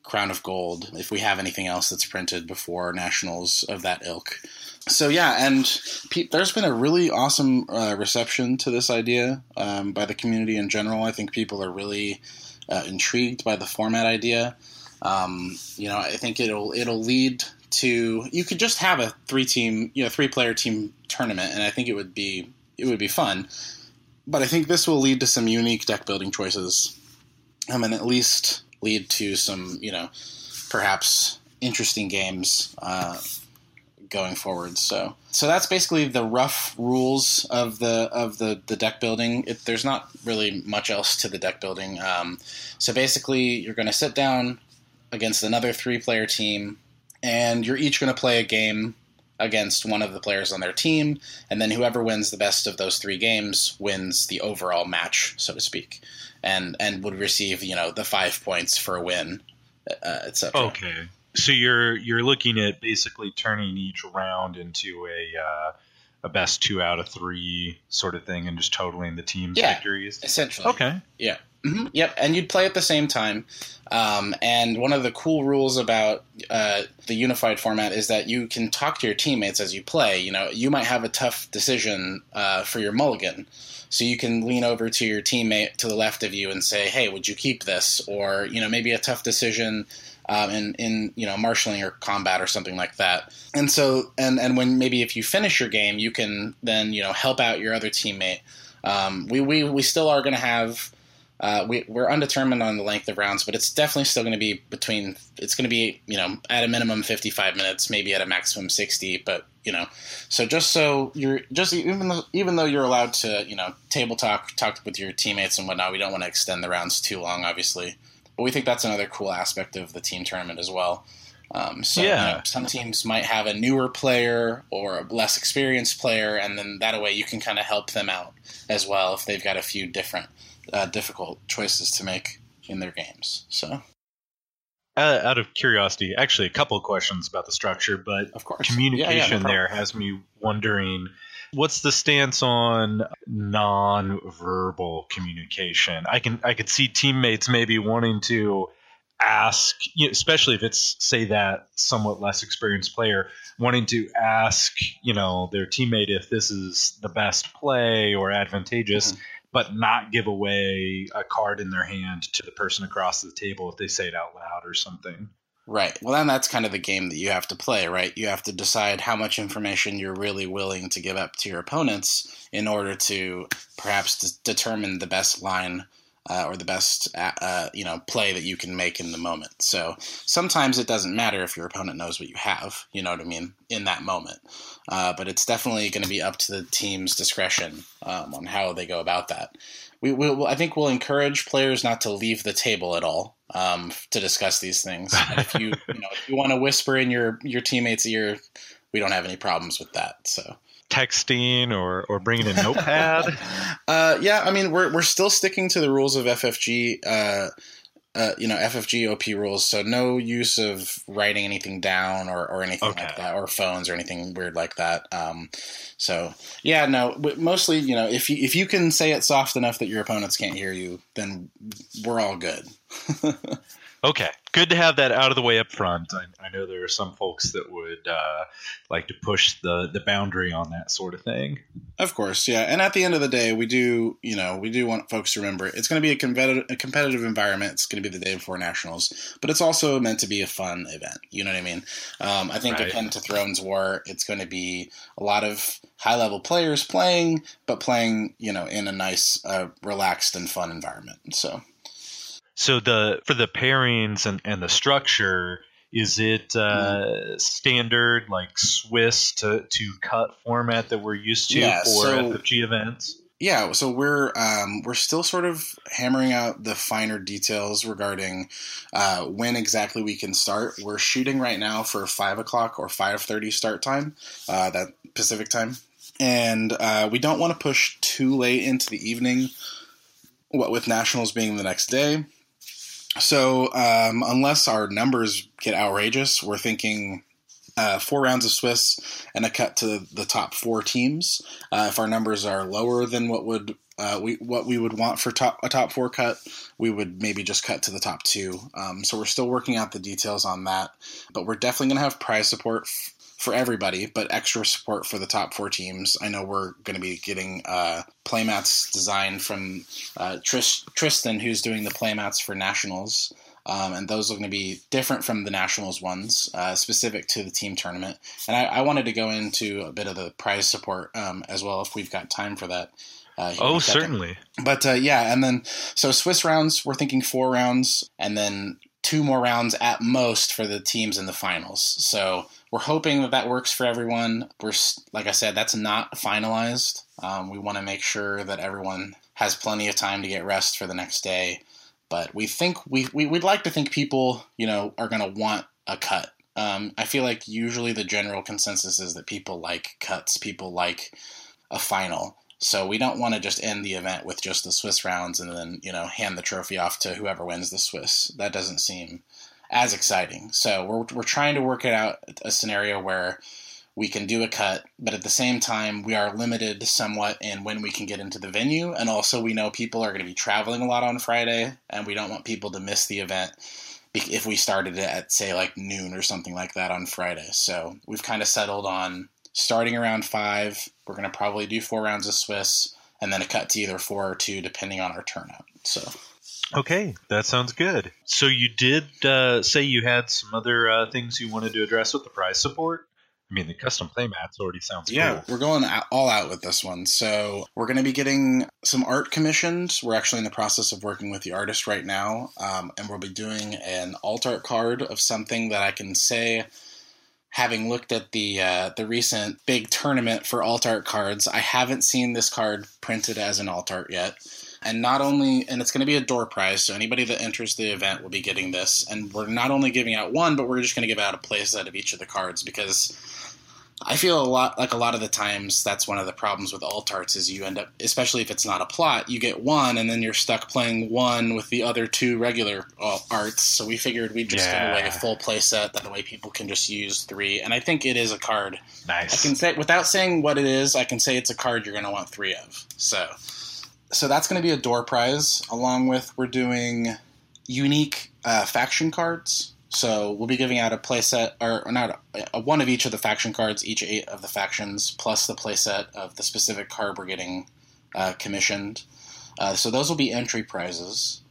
crown of gold. If we have anything else that's printed before nationals of that ilk. So yeah, and Pete, there's been a really awesome uh, reception to this idea um, by the community in general. I think people are really uh, intrigued by the format idea. Um, you know, I think it'll it'll lead to you could just have a three team, you know, three player team tournament, and I think it would be it would be fun. But I think this will lead to some unique deck building choices, um, and at least lead to some, you know, perhaps interesting games uh, going forward. So, so that's basically the rough rules of the of the the deck building. It, there's not really much else to the deck building. Um, so basically, you're going to sit down against another three player team, and you're each going to play a game against one of the players on their team, and then whoever wins the best of those three games wins the overall match, so to speak, and and would receive you know the five points for a win, uh, etc. Okay. So you're you're looking at basically turning each round into a uh, a best two out of three sort of thing, and just totaling the team's Yeah. victories. essentially. Okay. Yeah. Hmm Yep. And you'd play at the same time. Um, and one of the cool rules about uh, the unified format is that you can talk to your teammates as you play. You know, you might have a tough decision uh, for your mulligan. So you can lean over to your teammate to the left of you and say, "Hey, would you keep this?" Or you know, maybe a tough decision um, in in you know marshaling or combat or something like that. And so and and when maybe if you finish your game, you can then you know help out your other teammate. Um, we, we we still are going to have. Uh, we, we're undetermined on the length of rounds, but it's definitely still going to be between. It's going to be you know at a minimum fifty five minutes, maybe at a maximum sixty. But you know, so just so you're just even though even though you're allowed to you know table talk talk with your teammates and whatnot, we don't want to extend the rounds too long, obviously. But we think that's another cool aspect of the team tournament as well. Um, so you Yeah. know, some teams might have a newer player or a less experienced player, and then that way you can kind of help them out as well if they've got a few different uh, difficult choices to make in their games. So, Uh, out of curiosity, actually, a couple of questions about the structure, but of course, communication Yeah, yeah, no there has me wondering what's the stance on non-verbal communication i can i could see teammates maybe wanting to ask you know, especially if it's say that somewhat less experienced player wanting to ask you know their teammate if this is the best play or advantageous Mhm. But not give away a card in their hand to the person across the table if they say it out loud or something Right. Well, then that's kind of the game that you have to play, right? You have to decide how much information you're really willing to give up to your opponents in order to perhaps determine the best line uh, or the best uh, uh, you know play that you can make in the moment. So sometimes it doesn't matter if your opponent knows what you have. You know what I mean in that moment. Uh, but it's definitely going to be up to the team's discretion um, on how they go about that. We will. I think we'll encourage players not to leave the table at all um, to discuss these things. And if you, you know, if you want to whisper in your your teammate's ear, we don't have any problems with that. So. Texting or or bringing a notepad uh, yeah, I mean, we're we're still sticking to the rules of FFG. Uh, uh, you know, FFG OP rules. So no use of writing anything down or, or anything Okay. like that, or phones or anything weird like that. Um, so yeah, no. Mostly, you know, if you if you can say it soft enough that your opponents can't hear you, then we're all good. Okay, good to have that out of the way up front. I, I know there are some folks that would uh, like to push the, the boundary on that sort of thing. Of course, yeah. And at the end of the day, we do, you know, we do want folks to remember it's going to be a competitive, a competitive environment. It's going to be the day before nationals, but it's also meant to be a fun event. You know what I mean? Um, I think Right. akin to Thrones War, it's going to be a lot of high level players playing, but playing, you know, in a nice, uh, relaxed and fun environment. So. So the for the pairings and, and the structure, is it uh, Mm-hmm. standard like Swiss to, to cut format that we're used to Yeah, for so- FFG events? Yeah, so we're um, we're still sort of hammering out the finer details regarding uh, when exactly we can start. We're shooting right now for five o'clock or five thirty start time, uh, that Pacific time, and uh, we don't want to push too late into the evening. What with nationals being the next day, so um, unless our numbers get outrageous, we're thinking uh, four rounds of Swiss and a cut to the top four teams. Uh, if our numbers are lower than what would uh, we what we would want for top a top four cut, we would maybe just cut to the top two. Um, so we're still working out the details on that, but we're definitely going to have prize support f- for everybody, but extra support for the top four teams. I know we're going to be getting uh, playmats designed from uh, Trish, Tristan, who's doing the playmats for nationals. Um, and those are going to be different from the nationals ones, uh, specific to the team tournament. And I, I, wanted to go into a bit of the prize support um, as well, if we've got time for that. Uh, oh, certainly. But uh, yeah, and then so Swiss rounds, we're thinking four rounds, and then two more rounds at most for the teams in the finals. So we're hoping that that works for everyone. We're like I said, that's not finalized. Um, we want to make sure that everyone has plenty of time to get rest for the next day. But we think we, we would like to think people, you know, are going to want a cut. Um, I feel like usually the general consensus is that people like cuts, people like a final. So we don't want to just end the event with just the Swiss rounds and then, you know, hand the trophy off to whoever wins the Swiss. That doesn't seem as exciting. So we're, we're trying to work it out a scenario where we can do a cut, but at the same time, we are limited somewhat in when we can get into the venue. And also, we know people are going to be traveling a lot on Friday, and we don't want people to miss the event if we started it at, say, like noon or something like that on Friday. So we've kind of settled on starting around five. We're going to probably do four rounds of Swiss, and then a cut to either four or two, depending on our turnout. So. Okay, that sounds good. So you did uh, say you had some other uh, things you wanted to address with the prize support. I mean, the custom playmats already sounds yeah, cool. we're going all out with this one. So we're going to be getting some art commissioned. We're actually in the process of working with the artist right now, um, and we'll be doing an alt art card of something that I can say. Having looked at the uh, the recent big tournament for alt art cards, I haven't seen this card printed as an alt art yet. And not only, and it's going to be a door prize, so anybody that enters the event will be getting this. And we're not only giving out one, but we're just going to give out a playset of each of the cards because I feel a lot like a lot of the times that's one of the problems with alt arts is you end up, especially if it's not a plot, you get one and then you're stuck playing one with the other two regular uh, arts. So we figured we'd just yeah. give away a full playset. That way people can just use three. And I think it is a card. Nice. I can say without saying what it is, I can say it's a card you're going to want three of. So, so that's going to be a door prize. Along with we're doing unique uh, faction cards. So we'll be giving out a playset, or, or not a, a, one of each of the faction cards, each eight of the factions, plus the playset of the specific card we're getting uh, commissioned. Uh, so those will be entry prizes,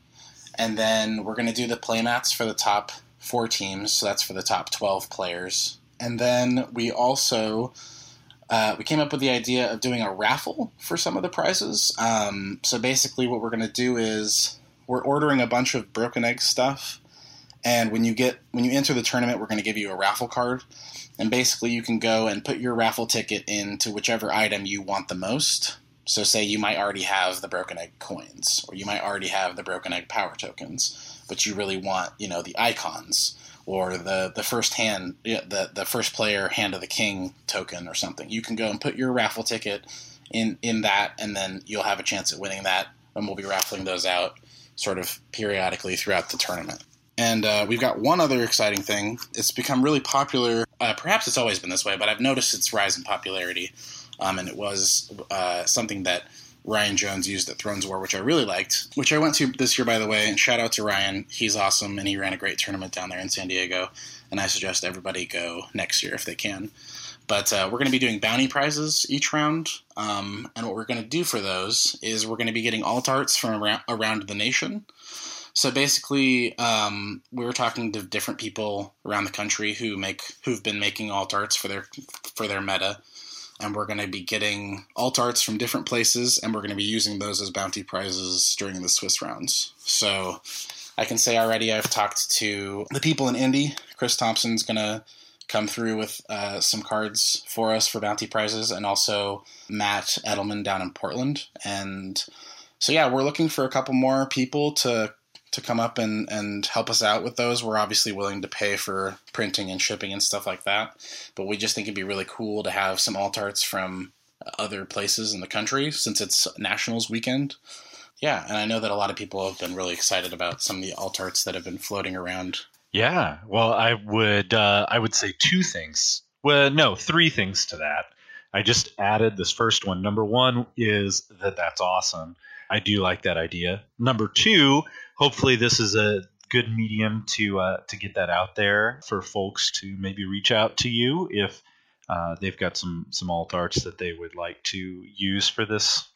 and then we're going to do the playmats for the top four teams. So that's for the top twelve players, and then we also. Uh, we came up with the idea of doing a raffle for some of the prizes. Um, so basically, what we're going to do is we're ordering a bunch of broken egg stuff and when you get when you enter the tournament, we're going to give you a raffle card, and basically you can go and put your raffle ticket into whichever item you want the most. So, say you might already have the broken egg coins, or you might already have the broken egg power tokens, but you really want you know the icons or the the first hand the the first player hand of the king token or something. You can go and put your raffle ticket in in that, and then you'll have a chance at winning that. And we'll be raffling those out sort of periodically throughout the tournament. And uh, we've got one other exciting thing. It's become really popular. Uh, perhaps it's always been this way, but I've noticed its rise in popularity. Um, and it was uh, something that Ryan Jones used at Thrones War, which I really liked, which I went to this year, by the way. And shout out to Ryan. He's awesome, and he ran a great tournament down there in San Diego. And I suggest everybody go next year if they can. But uh, we're going to be doing bounty prizes each round. Um, and what we're going to do for those is we're going to be getting alt arts from around, around the nation. So basically, um, we were talking to different people around the country who make who've been making alt arts for their for their meta, and we're going to be getting alt arts from different places, and we're going to be using those as bounty prizes during the Swiss rounds. So I can say already, I've talked to the people in Indy. Chris Thompson's going to come through with uh, some cards for us for bounty prizes, and also Matt Edelman down in Portland. And so, yeah, we're looking for a couple more people to to come up and, and help us out with those. We're obviously willing to pay for printing and shipping and stuff like that, but we just think it'd be really cool to have some alt arts from other places in the country since it's Nationals weekend. Yeah, and I know that a lot of people have been really excited about some of the alt arts that have been floating around Yeah, well, I would uh, I would say two things. Well, no, three things to that. I just added this first one. Number one is that that's awesome. I do like that idea. Number two, hopefully this is a good medium to uh, to get that out there for folks to maybe reach out to you if uh, they've got some some alt arts that they would like to use for this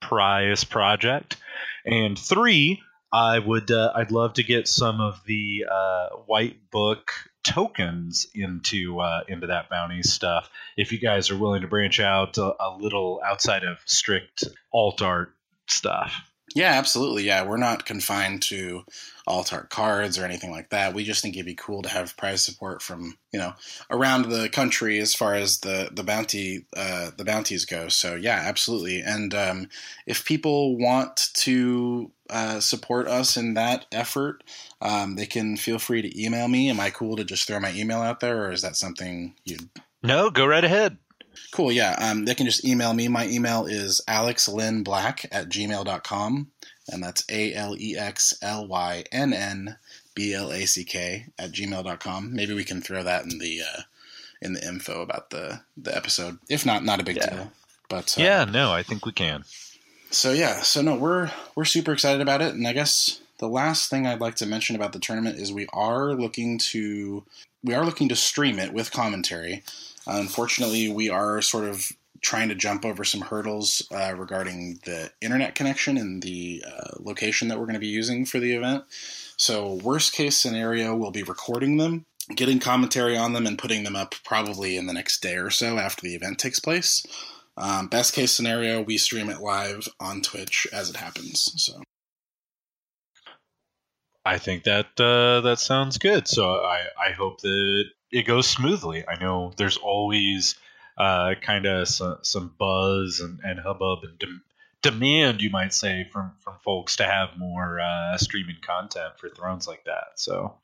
prize project. And three, I would uh, I'd love to get some of the uh, white book tokens into uh, into that bounty stuff. If you guys are willing to branch out a, a little outside of strict alt art stuff. Yeah, absolutely. Yeah, we're not confined to alt art cards or anything like that. We just think it'd be cool to have prize support from you know around the country as far as the the bounty uh, the bounties go. So yeah, absolutely. And um, if people want to uh, support us in that effort, um, they can feel free to email me. Am I cool to just throw my email out there, or is that something you? No, go right ahead. Cool, yeah. Um, they can just email me. My email is alexlynnblack at gmail.com, and that's A L E X L Y N N B L A C K at gmail.com. Maybe we can throw that in the uh, in the info about the, the episode. If not, not a big Yeah. deal. But uh, Yeah, no, I think we can. so yeah, so no, we're we're super excited about it, and I guess the last thing I'd like to mention about the tournament is we are looking to we are looking to stream it with commentary. Uh, unfortunately, we are sort of trying to jump over some hurdles uh, regarding the internet connection and the uh, location that we're going to be using for the event. So, worst case scenario, we'll be recording them, getting commentary on them, and putting them up probably in the next day or so after the event takes place. Um, best case scenario, we stream it live on Twitch as it happens. So I think that uh, that sounds good. So I, I hope that it goes smoothly. I know there's always uh, kind of some, some buzz and, and hubbub and dem- demand, you might say, from, from folks to have more uh, streaming content for Thrones like that. So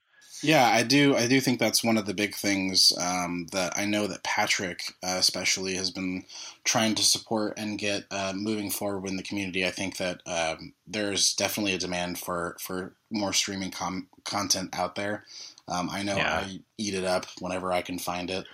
yeah, I do. I do think that's one of the big things um, that I know that Patrick, uh, especially, has been trying to support and get uh, moving forward in the community. I think that um, there's definitely a demand for for more streaming com- content out there. Um, I know Yeah. I eat it up whenever I can find it.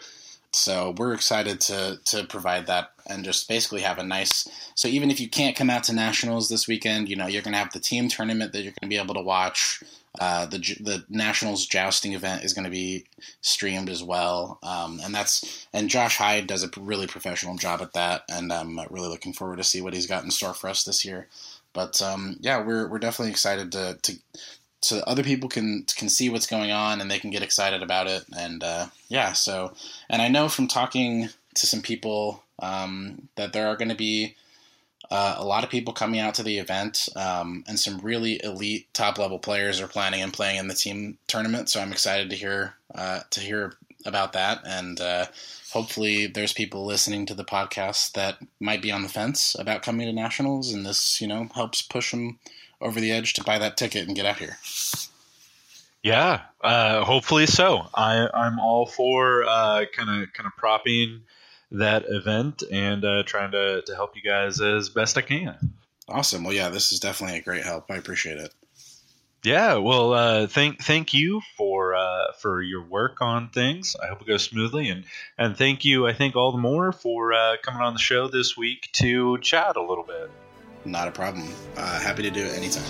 So we're excited to to provide that and just basically have a nice. So even if you can't come out to nationals this weekend, you know you're going to have the team tournament that you're going to be able to watch. Uh, the the nationals jousting event is going to be streamed as well, um, and that's and Josh Hyde does a really professional job at that, and I'm really looking forward to see what he's got in store for us this year. But um, yeah, we're we're definitely excited to to so other people can can see what's going on and they can get excited about it, and uh, yeah, so and I know from talking to some people um, that there are going to be uh, a lot of people coming out to the event, um, and some really elite top level players are planning and playing in the team tournament. So I'm excited to hear uh, to hear about that, and uh, hopefully there's people listening to the podcast that might be on the fence about coming to nationals, and this you know helps push them over the edge to buy that ticket and get out here. yeah, uh, hopefully so. I, I'm all for kind of kind of propping that event and uh, trying to, to help you guys as best I can. Awesome. Well, yeah, this is definitely a great help. I appreciate it. Yeah, well, uh, thank thank you for uh, for your work on things. I hope it goes smoothly, and and thank you. I think all the more for uh, coming on the show this week to chat a little bit. Not a problem. Uh, happy to do it anytime.